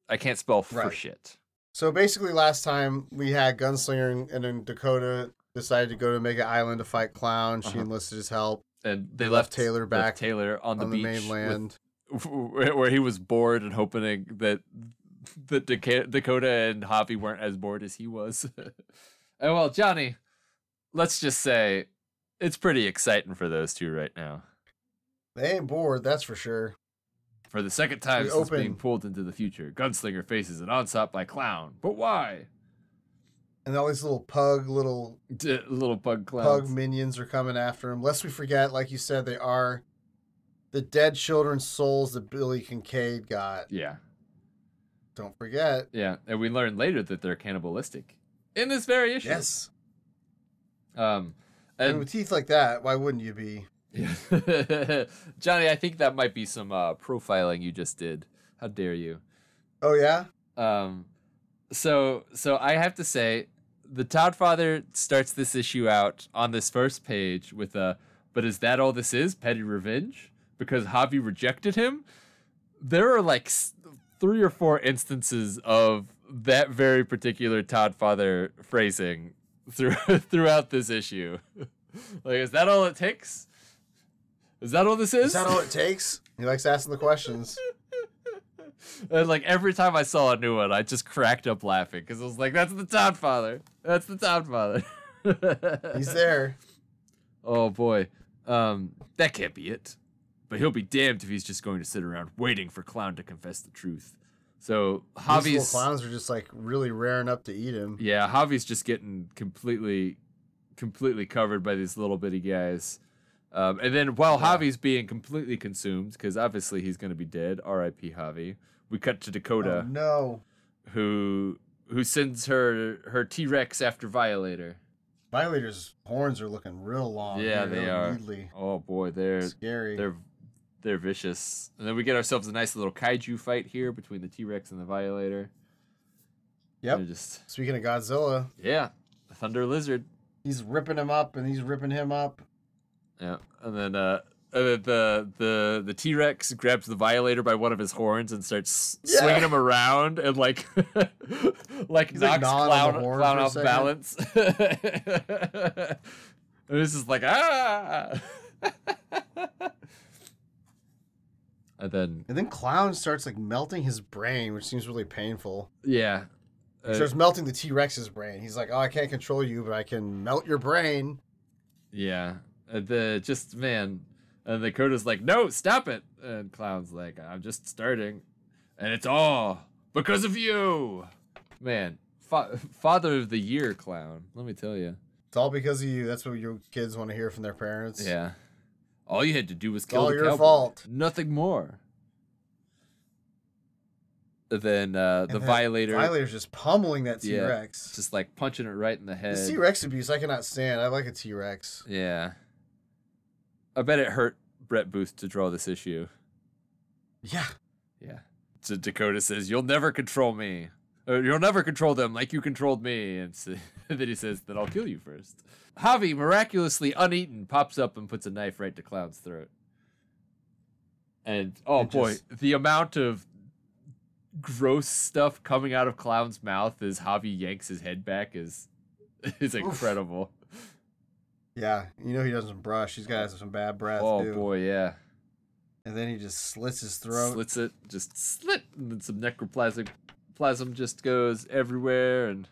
I can't spell for Right. shit. So basically, last time we had Gunslinger and- then Dakota decided to go to Mega Island to fight Clown. She Uh-huh. enlisted his help And they Left left, Taylor left back Taylor on the on the beach with- mainland. where he was bored and hoping that that Dakota and Javi weren't as bored as he was. and well, Johnny, let's just say it's pretty exciting for those two right now. They ain't bored, that's for sure. For the second time We since being pulled into the future, Gunslinger faces an onslaught by Clown. But why? And all these little pug, little D- little pug clowns. minions are coming after him. Lest we forget, like you said, they are the dead children's souls that Billy Kincaid got. yeah, Don't forget. yeah, and we learn later that they're cannibalistic in this very issue. Yes. Um, And and with teeth like that, why wouldn't you be? Yeah. Johnny, I think that might be some uh, profiling you just did. How dare you? Oh yeah? Um, so so I have to say, the Todd Father starts this issue out on this first page with a, but is that all this is? Petty revenge because Javi rejected him. There are like three or four instances of that very particular Todd Father phrasing through throughout this issue. like, is that all it takes? Is that all this is? Is that all it takes? He likes asking the questions. And like every time I saw a new one, I just cracked up laughing because I was like, "That's the Todd Father. That's the Todd Father." He's there. oh boy, um, that can't be it. But he'll be damned if he's just going to sit around waiting for Clown to confess the truth. So These Javi's, clowns are just like really raring up to eat him. yeah, Javi's just getting completely, completely covered by these little bitty guys. Um, and then while Yeah. Javi's being completely consumed, because obviously he's going to be dead, R.I.P. Javi. We cut to Dakota. Oh, no. who who sends her her T Rex after Violator. Violator's horns are looking real long. Yeah, They're they are. needly. Oh boy, they're Scary. they're they're vicious. And then we get ourselves a nice little kaiju fight here between the T Rex and the Violator. Yep. Just Speaking of Godzilla, yeah, Thunder Lizard. he's ripping him up and he's ripping him up. Yeah, and then uh. Uh, the the the T Rex grabs the Violator by one of his horns and starts Yeah. swinging him around and like like He's, knocks on clown, horn clown off second. balance. and it's just like ah. and then And then Clown starts like melting his brain, which seems really painful. yeah, He uh, starts melting the T Rex's brain. He's like, "Oh, I can't control you, but I can melt your brain." yeah. Uh, the just man, and Dakota's like, no, stop it. And Clown's like, I'm just starting, and it's all because of you, man. Fa- father of the year, Clown. Let me tell you. It's all because of you. That's what your kids want to hear from their parents. Yeah. All you had to do was kill all the your cowboy. fault. Nothing more. Then uh, the And violator Violator's just pummeling that T Yeah. Rex. just like punching it right in the head. This T Rex abuse I cannot stand. I like a T Rex. Yeah. I bet it hurt Brett Booth to draw this issue. Yeah. Yeah. So Dakota says, "You'll never control me. Or, You'll never control them like you controlled me." And, so, then he says, "Then I'll kill you first. Javi, miraculously uneaten, pops up and puts a knife right to Clown's throat. And oh It boy, just- the amount of gross stuff coming out of Clown's mouth as Javi yanks his head back is is incredible. Yeah. You know he doesn't brush. He's got some bad breath oh too. boy, yeah. And then he just slits his throat. slits it, just slit, and then some necroplasm plasm just goes everywhere, and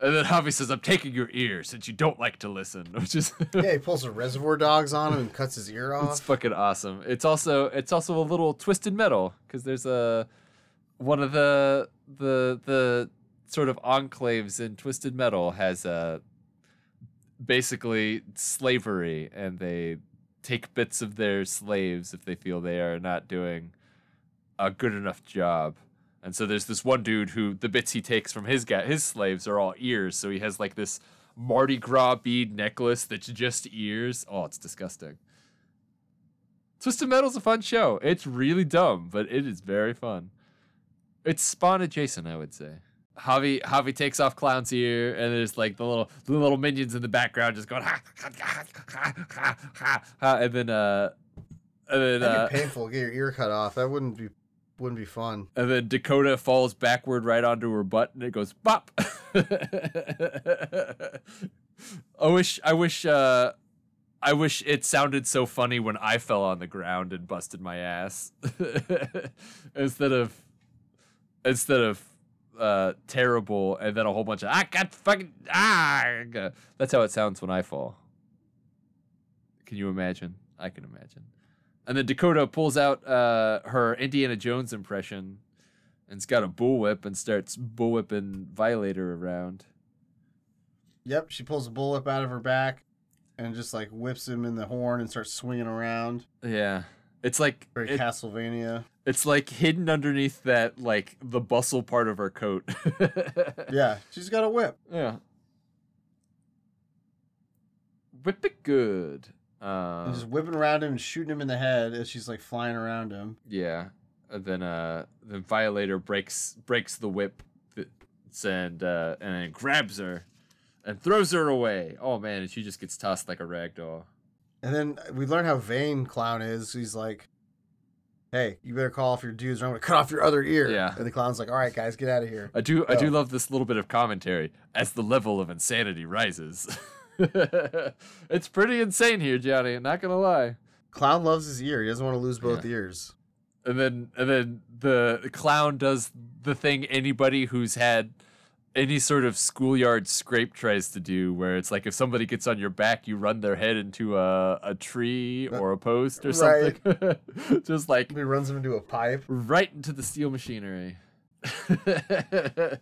And then Javi says, "I'm taking your ear since you don't like to listen," which is Yeah, he pulls the Reservoir Dogs on him and cuts his ear off. it's fucking awesome. It's also it's also a little twisted metal because there's a one of the the the sort of enclaves in twisted metal has uh basically slavery and they take bits of their slaves if they feel they are not doing a good enough job. And so there's this one dude who the bits he takes from his ga- his slaves are all ears. So he has like this Mardi Gras bead necklace that's just ears. Oh, it's disgusting. Twisted Metal's a fun show. It's really dumb, but it is very fun. It's Spawn adjacent, I would say. Javi Javi takes off Clown's ear, and there's like the little the little minions in the background just going ha ha ha ha ha ha, ha and then uh and then uh, That'd be painful. Get your ear cut off. That wouldn't be wouldn't be fun. and then Dakota falls backward right onto her butt, and it goes bop. I wish, I wish, uh, I wish it sounded so funny when I fell on the ground and busted my ass, instead of, instead of, uh, terrible, and then a whole bunch of I got fucking ah. That's how it sounds when I fall. Can you imagine? I can imagine. And then Dakota pulls out uh, her Indiana Jones impression and's got a bullwhip and starts bullwhipping Violator around. Yep, she pulls a bullwhip out of her back and just like whips him in the horn and starts swinging around. Yeah. It's like Very it- Castlevania. it's like hidden underneath that like the bustle part of her coat. Yeah, she's got a whip. Yeah. Whip it good. And Um, just whipping around him and shooting him in the head as she's like flying around him. Yeah. And then uh the violator breaks breaks the whip and uh and then grabs her and throws her away. Oh man, and she just gets tossed like a rag doll. And then we learn how vain Clown is. He's like, "Hey, you better call off your dudes, or I'm gonna cut off your other ear." Yeah. And the Clown's like, "All right, guys, get out of here." I do I do love this little bit of commentary as the level of insanity rises. it's pretty insane here, Johnny, not gonna lie. Clown loves his ear. He doesn't want to lose both ears. and then and then the clown does the thing anybody who's had any sort of schoolyard scrape tries to do where it's like if somebody gets on your back you run their head into a, a tree uh, or a post or Right. something. Just like He runs them into a pipe. right into the steel machinery.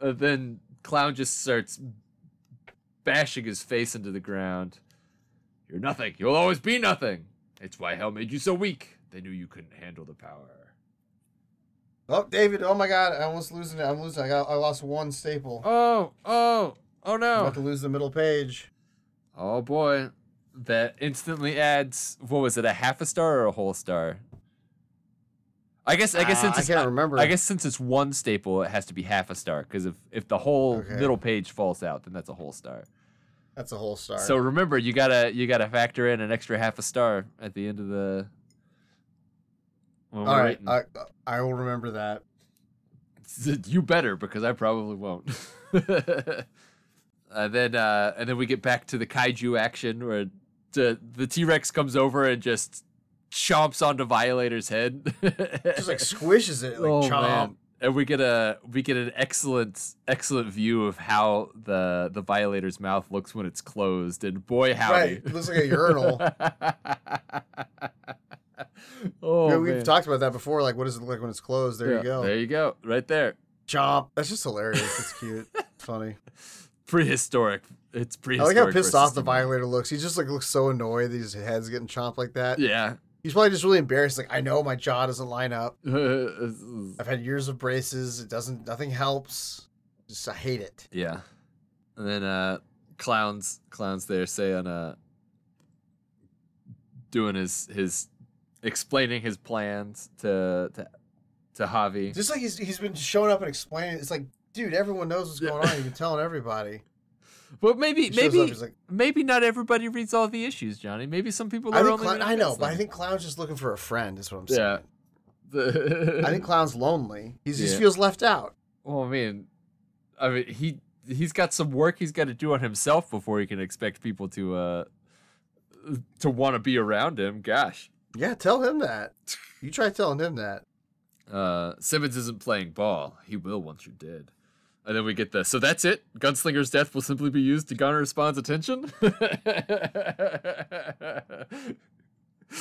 Then clown just starts bashing his face into the ground. You're nothing. You'll always be nothing. It's why hell made you so weak. They knew you couldn't handle the power Oh, David! Oh my God! I almost losing it. I'm losing. I got. I lost one staple. Oh, oh, oh no! I'm about to lose the middle page. Oh boy. That instantly adds what was it, a half a star or a whole star? I guess I guess Ah, since I it's can't remember. I guess since it's one staple, it has to be half a star. Because if, if the whole Okay. middle page falls out, then that's a whole star. that's a whole star. So remember, you gotta you gotta factor in an extra half a star at the end of the. All right. I I will remember that. you better because I probably won't. and then uh, and then we get back to the kaiju action where the the T Rex comes over and just chomps onto Violator's head. Just like squishes it, like oh chomp. man. And we get a we get an excellent excellent view of how the the Violator's mouth looks when it's closed, and boy howdy, Right, it looks like a urinal. Oh Yeah, we've man. talked about that before. Like, what does it look like when it's closed? There Yeah, you go. There you go. Right there. Chomp. That's just hilarious. It's cute. It's funny. Prehistoric. It's prehistoric. I like how pissed off the violator looks. He just like looks so annoyed that his head's getting chomped like that. Yeah. He's probably just really embarrassed. Like, I know my jaw doesn't line up. I've had years of braces. It doesn't. Nothing helps. Just I hate it. yeah. And then uh clowns clowns there saying uh doing his his explaining his plans to to to Javi. Just like he's he's been showing up and explaining. It's like, dude, everyone knows what's going on. You've been telling everybody. But maybe shows up. maybe like, maybe not everybody reads all the issues, Johnny. Maybe some people are I only Clown, I know, but I think Clown's just looking for a friend. Is what I'm saying. Yeah. The I think Clown's lonely. He just feels left out. Well, I mean, I mean, he he's got some work he's got to do on himself before he can expect people to uh to want to be around him. Gosh, Yeah, tell him that. You try telling him that. uh, Simmons isn't playing ball. He will once you're dead. And then we get the so that's it. Gunslinger's death will simply be used to garner Spawn's attention.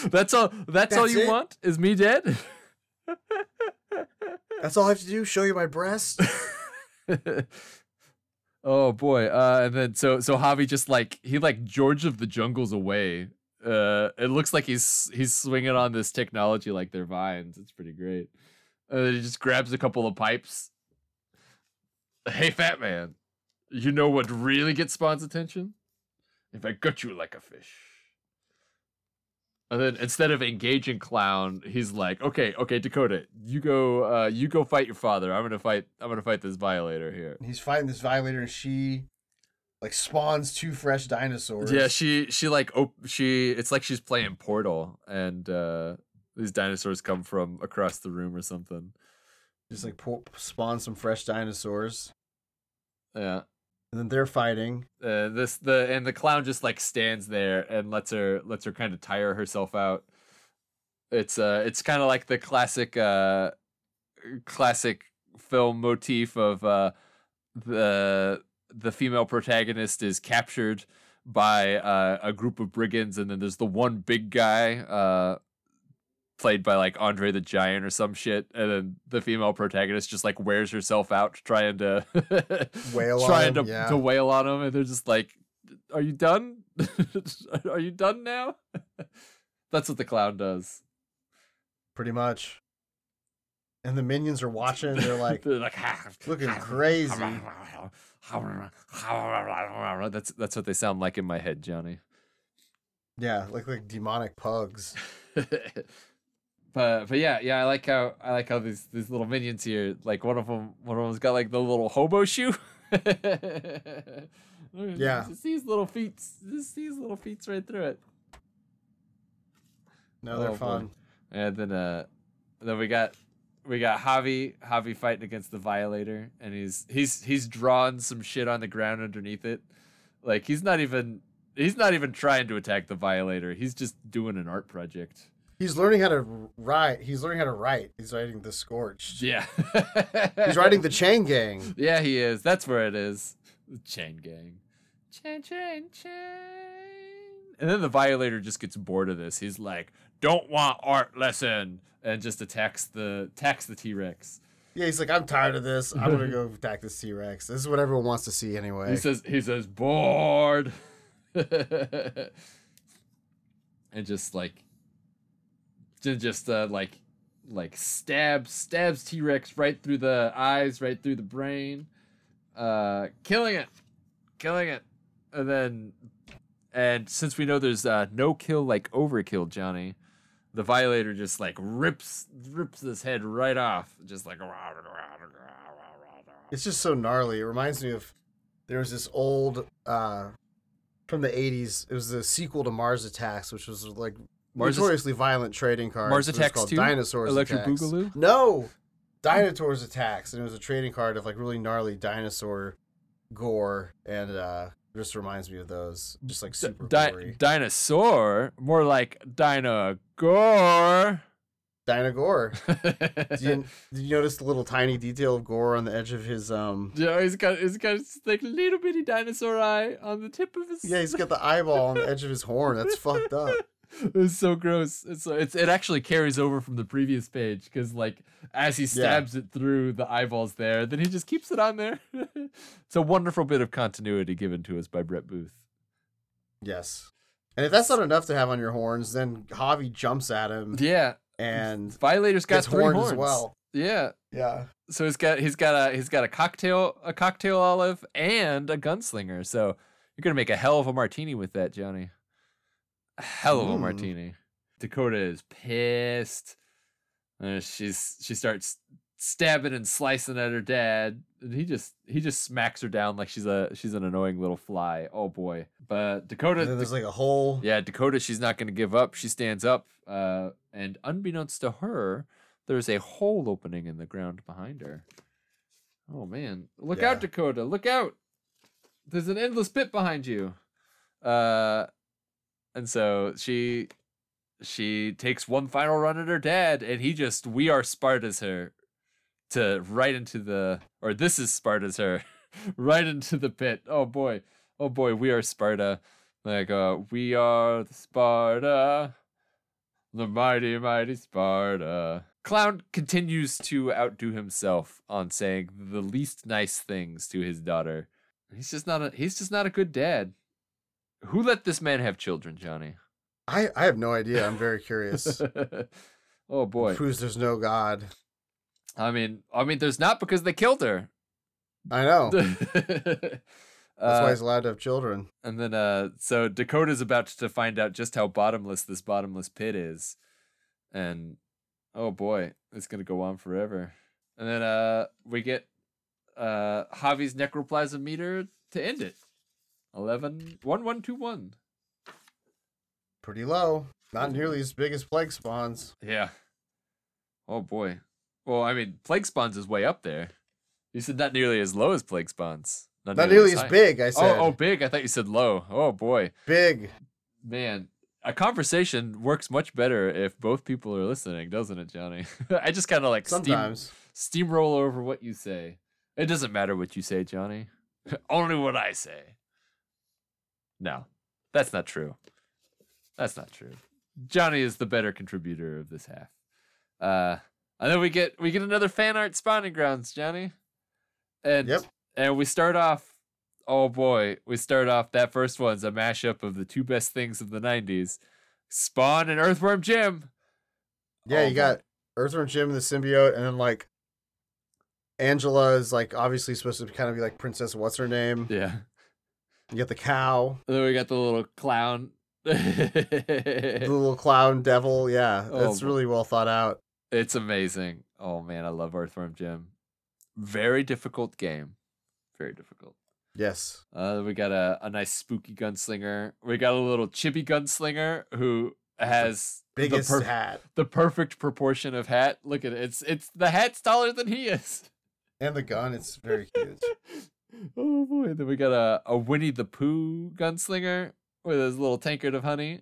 that's all. That's, all you it? want is me dead. That's all I have to do. Show you my breast. oh boy. Uh, and then so so Javi just like he like George of the Jungles away. Uh, it looks like he's he's swinging on this technology like they're vines. It's pretty great. And then he just grabs a couple of pipes. Hey, fat man, you know what really gets Spawn's attention? If I gut you like a fish. And then instead of engaging clown, he's like, "Okay, okay, Dakota, you go, uh, you go fight your father. I'm gonna fight. I'm gonna fight this violator here." He's fighting this violator, and she like spawns two fresh dinosaurs. Yeah, she she like op- she. It's like she's playing Portal, and uh these dinosaurs come from across the room or something. just like po- spawn some fresh dinosaurs, Yeah. and then they're fighting. Uh, this the and the clown just like stands there and lets her lets her kind of tire herself out. It's uh it's kind of like the classic uh classic film motif of uh the the female protagonist is captured by uh, a group of brigands and then there's the one big guy uh played by like Andre the Giant or some shit and then the female protagonist just like wears herself out trying to uh, Wail on trying him, to yeah. to wail on him and they're just like are you done are you done now that's what the clown does pretty much. And the minions are watching. They're like they're like ah, looking ah, crazy. Ah, that's that's what they sound like in my head johnny Yeah, like like demonic pugs. but but yeah yeah i like how i like how these these little minions here like one of them one of them's got like the little hobo shoe Yeah. just these little feet just these little feet right through it No, they're Oh, boy. fun. And then uh then we got we got Javi Javi fighting against the Violator and he's he's he's drawn some shit on the ground underneath it. Like he's not even he's not even trying to attack the Violator. He's just doing an art project. He's learning how to write. He's learning how to write. He's writing the Scorched. Yeah. He's writing the Chain Gang. Yeah, he is. That's where it is. The chain gang. Chain, chain, chain. And then the violator just gets bored of this. He's like, "Don't want art lesson," and just attacks the attacks the T Rex. Yeah, he's like, I'm tired of this. I'm gonna go attack this T Rex. This is what everyone wants to see anyway. He says he says bored. and just like just uh like like stabs stabs T-Rex right through the eyes, right through the brain. Uh killing it. Killing it. And then and since we know there's uh no kill like overkill, Johnny, the violator just like rips rips his head right off. Just like It's just so gnarly. It reminds me of there was this old uh from the 80s. It was the sequel to Mars Attacks, which was like Mars- notoriously violent trading cards. Mars Attacks called 2? Dinosaurs Electric Attacks. Boogaloo? No, Dinosaurs Attacks, and it was a trading card of like really gnarly dinosaur gore, and uh just reminds me of those. Just like super Di- gory. dinosaur, more like Dino Gore. Dinogore. Did you, did you notice the little tiny detail of gore on the edge of his um? Yeah, he's got he's got like little bitty dinosaur eye on the tip of his. Yeah, he's got the eyeball on the edge of his horn. That's fucked up. It's so gross. It's so it's it actually carries over from the previous page because like as he stabs it through the eyeballs there, then he just keeps it on there. it's a wonderful bit of continuity given to us by Brett Booth. Yes. And if that's not enough to have on your horns, then Javi jumps at him Yeah, and Violator's got three horned horns as well. Yeah, Yeah. so he's got he's got a he's got a cocktail a cocktail olive and a gunslinger. So you're gonna make a hell of a martini with that, Johnny. Hell of a Mm. martini. Dakota is pissed. Uh, she's she starts stabbing and slicing at her dad, and he just he just smacks her down like she's a she's an annoying little fly. Oh boy! But Dakota, And then there's like a hole. yeah, Dakota, she's not going to give up. She stands up, uh, and unbeknownst to her, there's a hole opening in the ground behind her. Oh man, look Yeah. out, Dakota! Look out! There's an endless pit behind you. Uh, and so she she takes one final run at her dad, and he just we are Spartas her to right into the or this is Sparta's her right into the pit. Oh boy. Oh boy, we are Sparta. Like uh we are the Sparta. The mighty mighty Sparta. Clown continues to outdo himself on saying the least nice things to his daughter. He's just not a he's just not a good dad. Who let this man have children, Johnny? I I have no idea. I'm very curious. oh boy. Proves there's no God. I mean, I mean, there's not because they killed her. I know. That's Uh, why he's allowed to have children. and then, uh, so Dakota's about to find out just how bottomless this bottomless pit is, and oh boy, it's gonna go on forever. And then, uh, we get uh Javi's necroplasm meter to end it. 11 1121. Pretty low. Not nearly as big as plague spawns. Yeah. Oh boy. Well, I mean, plague spawns is way up there. You said not nearly as low as plague spawns. Not nearly as high. big, I said. Oh, oh, big. I thought you said low. Oh boy, Big. man. A conversation works much better if both people are listening, doesn't it, Johnny? I just kind of like steam, Sometimes. steamroll over what you say. It doesn't matter what you say, Johnny. Only what I say. No, that's not true. That's not true. Johnny is the better contributor of this half. Uh, and then we get we get another fan art spawning grounds, Johnny. And Yep. and we start off. Oh boy, we start off. That first one's a mashup of the two best things of the '90s: Spawn and Earthworm Jim. Yeah, Oh, you got Earthworm Jim and the symbiote, and then like Angela is like obviously supposed to kind of be like Princess What's her name? Yeah. You get the cow, And then we got the little clown. the little clown devil. Yeah, Oh, that's really well thought out. It's amazing. Oh man, I love Earthworm Jim. Very difficult game. Very difficult. Yes. Uh, we got a, a nice spooky gunslinger. We got a little chibi gunslinger who has Biggest the, per- hat. the perfect proportion of hat. Look at it. It's it's the hat's taller than he is. And the gun, it's very cute. oh boy. Then we got a, a Winnie the Pooh gunslinger with his little tankard of honey.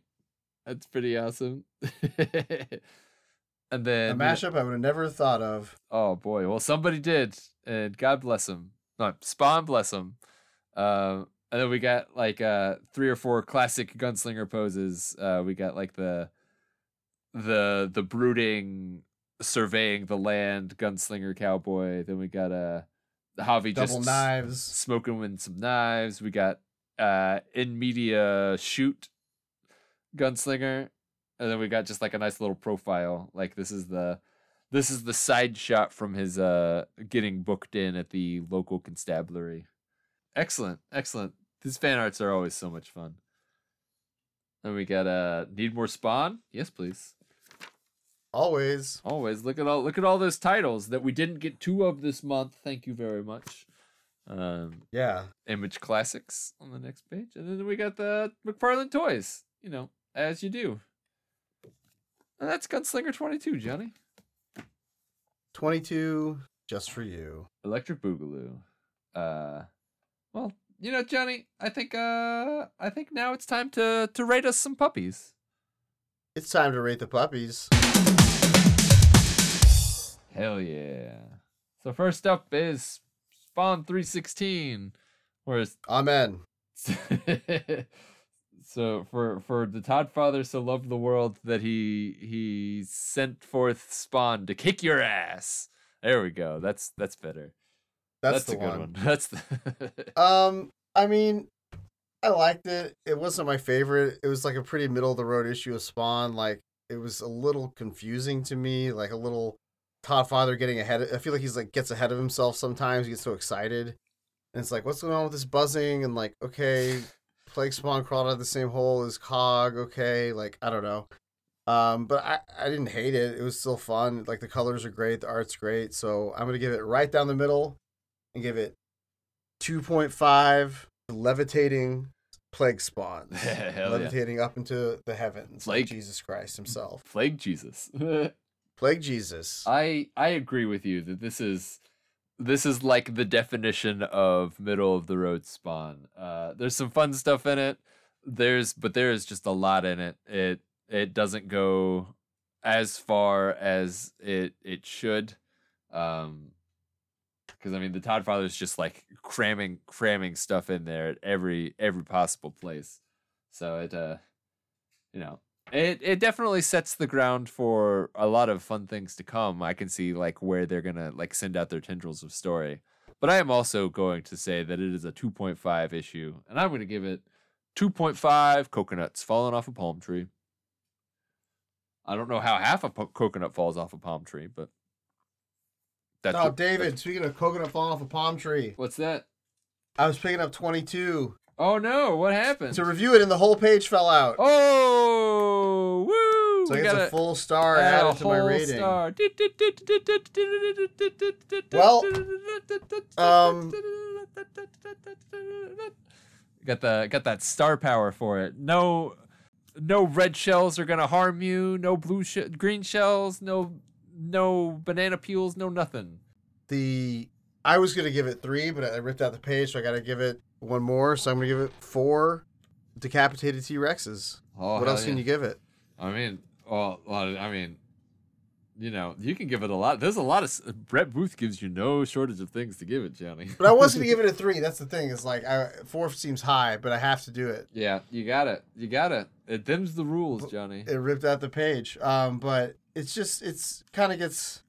That's pretty awesome. and then A mashup I would have never thought of. Oh boy. Well, somebody did, and God bless him. No, Spawn bless him. Um, and then we got like uh three or four classic gunslinger poses. Uh, we got like the the the brooding, surveying the land gunslinger cowboy. Then we got uh Javi Double just knives. smoking with some knives. We got uh in media shoot gunslinger. And then we got just like a nice little profile. Like this is the this is the side shot from his uh getting booked in at the local constabulary. Excellent, excellent. These fan arts are always so much fun. And we got uh need more spawn? Yes, please. Always. Always look at all look at all those titles that we didn't get two of this month. Thank you very much. Um Yeah. image classics on the next page and then we got the mcfarlane toys you know as you do and that's gunslinger 22 johnny 22 just for you. electric boogaloo uh well you know johnny i think uh i think now it's time to to rate us some puppies It's time to rate the puppies. hell yeah so first up is spawn 316 whereas Amen. so for for the Todd father so loved the world that he he sent forth Spawn to kick your ass. There we go. That's that's better. That's, a the good one. one. That's the Um, I mean, I liked it. It wasn't my favorite. It was like a pretty middle of the road issue of Spawn. Like it was a little confusing to me. Like a little Todd Father getting ahead. Of, I feel like he's like gets ahead of himself sometimes. He gets so excited, and it's like, what's going on with this buzzing? And like, okay, Plague Spawn crawled out of the same hole as Cog. Okay, like I don't know. Um, but I, I didn't hate it. It was still fun. Like the colors are great, the art's great. So I'm gonna give it right down the middle, and give it 2.5 levitating plague spawns. Hell yeah. levitating up into the heavens like Plague. Jesus Christ himself. Plague Jesus. Plague Jesus. I I agree with you that this is this is like the definition of middle of the road spawn. Uh, there's some fun stuff in it. There's but there is just a lot in it. It it doesn't go as far as it it should. Um, because I mean the Todd Father is just like cramming cramming stuff in there at every every possible place. So it uh you know it it definitely sets the ground for a lot of fun things to come. I can see like where they're gonna like send out their tendrils of story. But I am also going to say that it is a 2.5 issue, and I'm going to give it 2.5 coconuts falling off a palm tree. I don't know how half a po- coconut falls off a palm tree, but that's oh, David, speaking of coconut falling off a palm tree, What's that? I was picking up 22 Oh no! What happened? to review it, and the whole page fell out. Oh, woo! so I get a full star added to my rating. star. Well, um, got the got that star power for it. No, no red shells are gonna harm you. No blue sh- green shells. No, no banana peels. No nothing. The I was gonna give it three, but I ripped out the page, so I got to give it one more. So I'm gonna give it four decapitated T Rexes. Oh, what else can you give it? I mean, well, well, I mean, you know, you can give it a lot. There's a lot of Brett Booth gives you no shortage of things to give it, Johnny. But I was gonna give it a three. That's the thing. It's like I, four seems high, but I have to do it. Yeah, you got it. You got it. It them's the rules, Johnny. It ripped out the page. Um, but it's just it's kind of gets.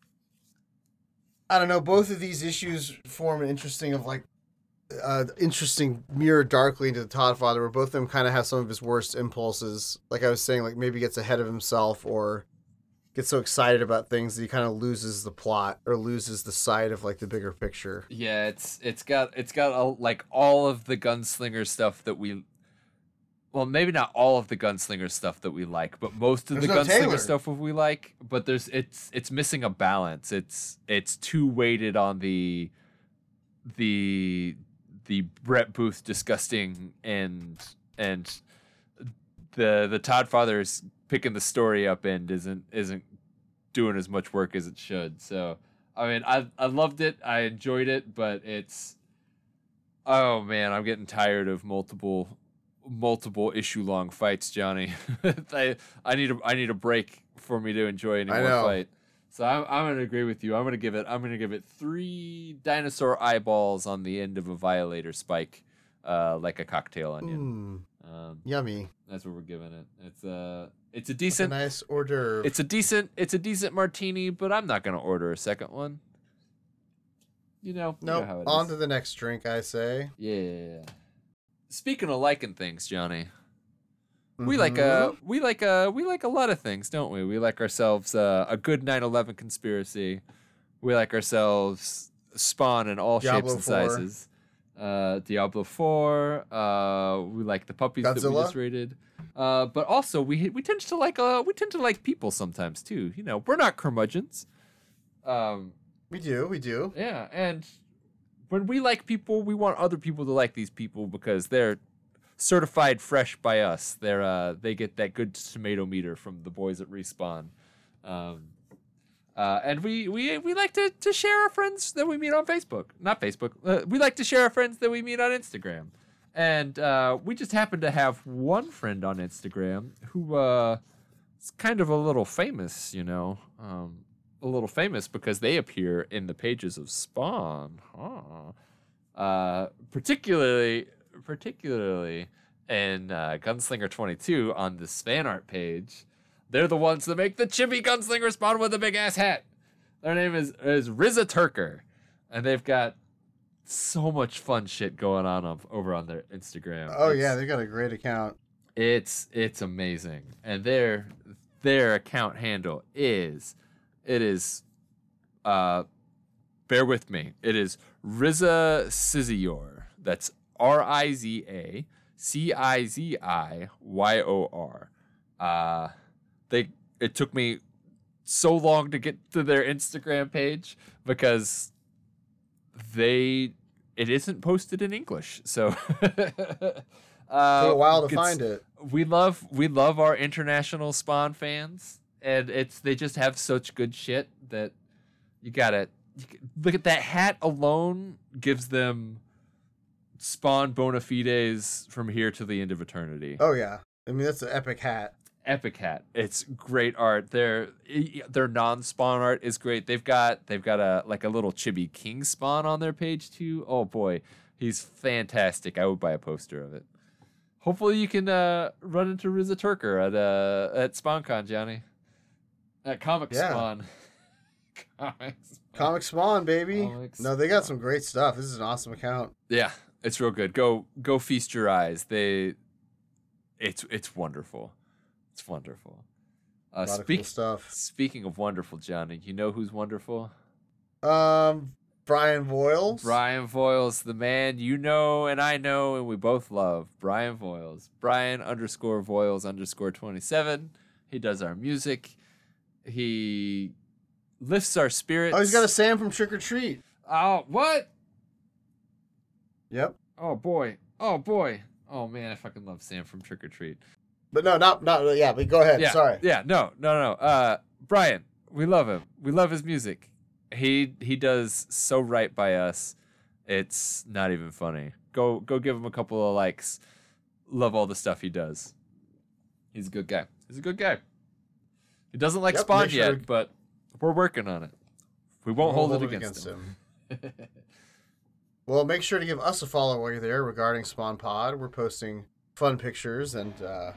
I don't know. Both of these issues form an interesting of like, uh, interesting mirror darkly into the Todd Father, where both of them kind of have some of his worst impulses. Like I was saying, like maybe gets ahead of himself or gets so excited about things that he kind of loses the plot or loses the sight of like the bigger picture. Yeah, it's it's got it's got like all of the gunslinger stuff that we well, maybe not all of the gunslinger stuff that we like, but most of There's the no gunslinger Taylor. stuff we like, but there's it's it's missing a balance. It's it's too weighted on the the the Brett Booth disgusting and and the the Todd Father's picking the story up end isn't isn't doing as much work as it should. So I mean, I I loved it. I enjoyed it, but it's oh man, I'm getting tired of multiple multiple issue long fights, Johnny. I I need a I need a break for me to enjoy any I more know. fight. So I'm I'm gonna agree with you. I'm gonna give it I'm gonna give it three dinosaur eyeballs on the end of a violator spike, uh, like a cocktail onion. Mm, Um, yummy. that's what we're giving it. It's uh it's a It's a decent nice d'oeuvre. it's a decent it's a decent martini, but I'm not gonna order a second one. You know, know nope. how it On is. to the next drink, I say. Yeah. Speaking of liking things, Johnny, we like Mhm. uh we like uh we like a lot of things, don't we? We like ourselves uh, a good 9/11 conspiracy. We like ourselves Spawn in all Diablo shapes and 4. sizes. Uh, Diablo 4. Uh, we like the puppies that we Godzilla? just rated. Uh, but also we we tend to like uh we tend to like people sometimes too. You know, we're not curmudgeons. Um, we do, we do. yeah, and when we like people, we want other people to like these people because they're certified fresh by us. They're uh they get that good tomato meter from the boys at Respawn. Um uh, and we, we we like to, to share our friends that we meet on Facebook. Not Facebook. Uh, we like to share our friends that we meet on Instagram. And uh, we just happen to have one friend on Instagram who uh, is kind of a little famous, you know. Um, a little famous because they appear in the pages of Spawn. Huh. Uh, particularly, particularly in uh, Gunslinger 22 on the fan art page. They're the ones that make the chibi gunslinger spawn with a big ass hat. Their name is is Riza Turker, and they've got so much fun shit going on over on their Instagram. Oh It's- yeah, they got a great account. it's it's amazing, and their their account handle is it is uh bear with me. It is Riza Ciziyor. That's R I Z A C I Z I Y O R. Uh they it took me so long to get to their Instagram page because they it isn't posted in English. So uh, a while to find it. we love we love our international spawn fans and it's they just have such good shit that you gotta you look at that hat alone gives them spawn bona fides from here to the end of eternity Oh yeah, I mean that's an epic hat. Epic Hat. It's great art. Their their non-spawn art is great. They've got they've got a like a little Chibi King spawn on their page too. Oh boy, he's fantastic. I would buy a poster of it. Hopefully you can uh, run into Riza Turker at uh, at SpawnCon, Johnny. At Comic Yeah. Spawn. Comic Spawn. Comic Spawn, baby. Comic no, they got some great stuff. This is an awesome account. Yeah, it's real good. Go go feast your eyes. They it's it's wonderful. It's wonderful. Uh, speak, cool stuff. speaking of wonderful, Johnny, you know who's wonderful? Um, Bryan Voyles. Bryan Voyles, the man you know and I know and we both love. Bryan Voyles. Bryan underscore Voyles underscore 27. He does our music. He lifts our spirits. Oh, he's got a Sam from Trick or Treat. Oh, what? Yep. Oh, boy. Oh, boy. Oh, man, I fucking love Sam from Trick or Treat. But no, not not yeah. But go ahead. yeah, Sorry. Yeah, no, no, no. Uh, Bryan, we love him. We love his music. He he does so right by us. It's not even funny. Go go give him a couple of likes. Love all the stuff he does. He's a good guy. He's a good guy. He doesn't like Yep, Spawn sure- yet, but we're working on it. We won't We'll hold, it against, him. Well, make sure to give us a follow while you're there regarding Spawn Pod. We're posting fun pictures and uh,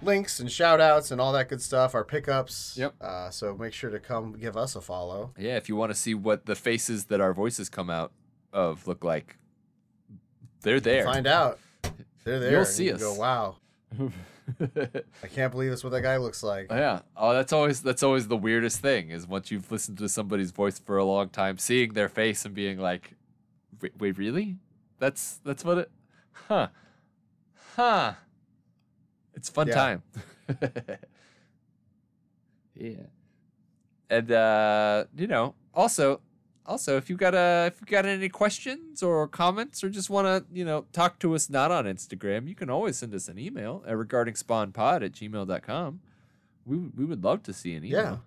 links and shout outs and all that good stuff, our pickups. Yep. Uh, so make sure to come give us a follow. Yeah, if you want to see what the faces that our voices come out of look like, they're there. Find out. They're there. You'll see you us. Go, wow. I can't believe that's what that guy looks like. Oh, Yeah. Oh, that's always that's always the weirdest thing is once you've listened to somebody's voice for a long time, seeing their face and being like, "Wait, wait really? That's that's what it? Huh? Huh? It's fun Yeah. time. yeah. And uh, you know, also, also, if you got a if you got any questions or comments or just want to you know talk to us not on Instagram, you can always send us an email at regarding spawnpod at gmail.com. We would- we would love to see an email.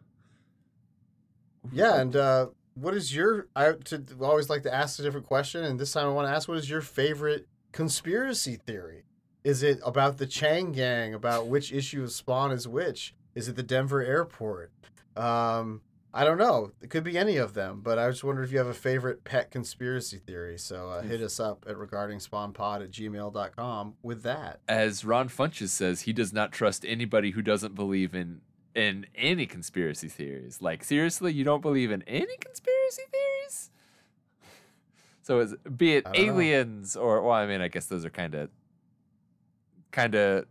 Yeah, and uh, what is your? I to, always like to ask a different question, and this time I want to ask, what is your favorite conspiracy theory? Is it about the Chain Gang? About which issue of Spawn is which? Is it the Denver airport? Um, I don't know. It could be any of them, but I just wonder if you have a favorite pet conspiracy theory. So uh, hit us up at regarding spawnpod at gmail.com with that. As Ron Funches says, he does not trust anybody who doesn't believe in in any conspiracy theories. Like seriously, you don't believe in any conspiracy theories? So is be it don't know. aliens or well, I mean, I guess those are kind of kind of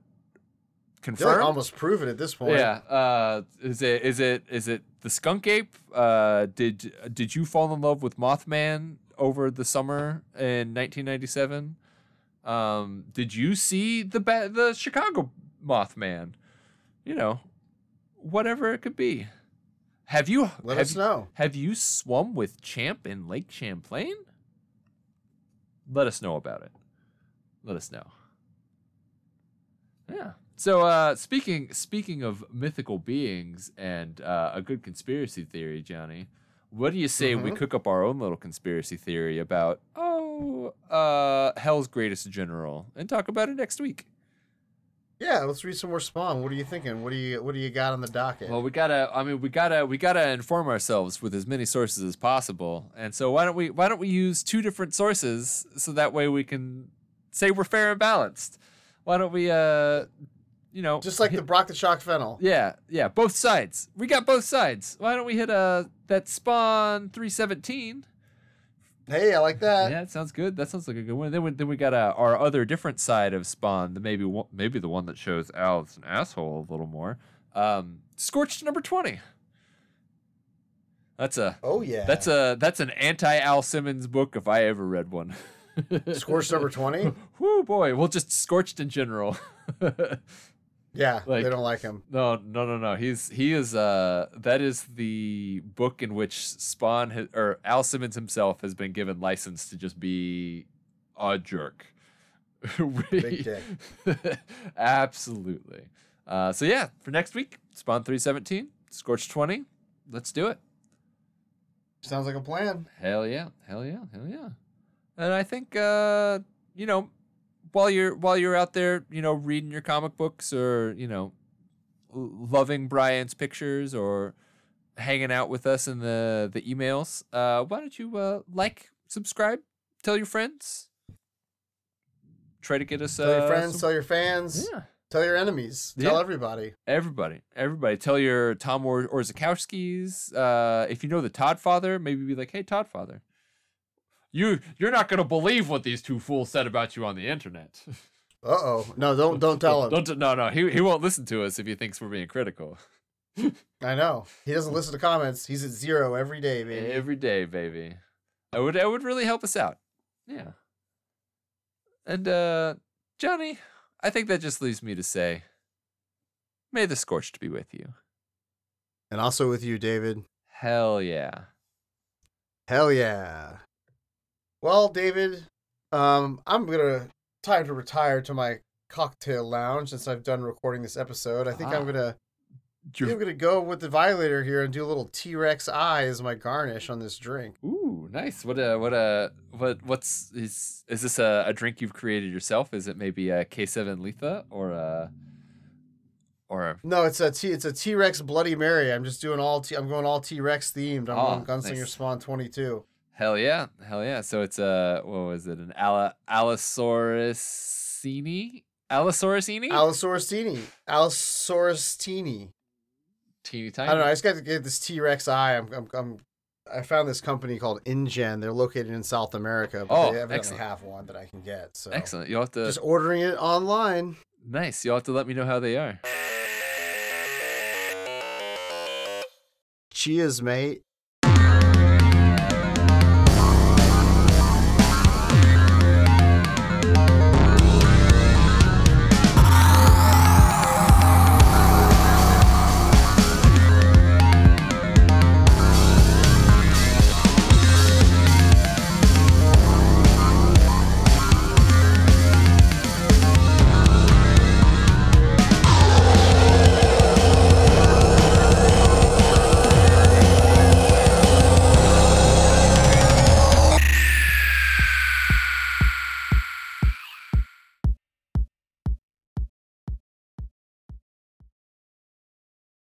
I feel like almost proven at this point. Yeah. Uh, is it is it is it the skunk ape? Uh, did did you fall in love with Mothman over the summer in 1997? Um, did you see the ba- the Chicago Mothman? You know, whatever it could be. Have you Let have, us know. have you swum with Champ in Lake Champlain? Let us know about it. Let us know. Yeah. So uh speaking speaking of mythical beings and uh, a good conspiracy theory, Johnny, what do you say we Mhm. cook up our own little conspiracy theory about oh uh Hell's greatest general and talk about it next week? Yeah, let's read some more Spawn. What are you thinking? What do you What do you got on the docket? Well, we gotta. I mean, we gotta. We gotta inform ourselves with as many sources as possible. And so, why don't we? Why don't we use two different sources so that way we can say we're fair and balanced? Why don't we? Uh, you know, Just like the Brock the Shock Fennel. yeah, yeah, both sides. We got both sides. Why don't we hit uh that spawn three seventeen? Hey, I like that. yeah, that sounds good. That sounds like a good one. Then we, then we got uh, our other different side of Spawn, the maybe one, maybe the one that shows Al as an asshole a little more. Um, Scorched number twenty. That's a Oh yeah. that's a that's an anti Al Simmons book if I ever read one. Scorched number twenty. Whoo boy, well just Scorched in general. Yeah, Like- they don't like him. No, no, no, no. He's he is uh that is the book in which Spawn has, or Al Simmons himself has been given license to just be a jerk. Big dick. Absolutely. Uh, so yeah, for next week, Spawn three seventeen, Scorch twenty. Let's do it. Sounds like a plan. Hell yeah, hell yeah, hell yeah. And I think uh, you know, while you're while you're out there, you know, reading your comic books or you know, loving Bryan's pictures or hanging out with us in the the emails, uh, why don't you uh, like, subscribe, tell your friends, try to get us. Tell your uh, friends, some- tell your fans, yeah, tell your enemies, tell everybody. everybody, everybody, tell your Tom or Orzechowskis. Uh, if you know the Todd Father, maybe be like, hey, Todd Father. You you're not gonna believe what these two fools said about you on the internet. Uh oh. No, don't don't tell him. Don't no no he he won't listen to us if he thinks we're being critical. I know. He doesn't listen to comments. He's at zero every day, baby. Every day, baby. I would I would really help us out. Yeah. And uh Johnny, I think that just leaves me to say May the scorched be with you. And also with you, David. Hell yeah. Hell yeah. Well, David, um, I'm gonna time to retire to my cocktail lounge since I've done recording this episode. I think Ah. I'm gonna You're- I'm gonna go with the violator here and do a little T Rex eye as my garnish on this drink. Ooh, nice. What uh what uh what what's is is this a, a drink you've created yourself? Is it maybe a K7 Leetha or a or a No, it's a T it's a T Rex Bloody Mary. I'm just doing all T I'm going all T Rex themed. I'm Oh, going Gunslinger nice. Spawn 22. Hell yeah, hell yeah. So it's a what was it? An Ala Allosaurusini? Allosaurusini? Allosaurus Allosaurus teeny. Teeny tiny. I don't know. I just got to get this T Rex eye. I'm, I'm, I'm, I found this company called InGen. They're located in South America, but Oh, they evidently excellent. have one that I can get. So Excellent. You'll have to just ordering it online. nice. You'll have to let me know how they are. Cheers, mate.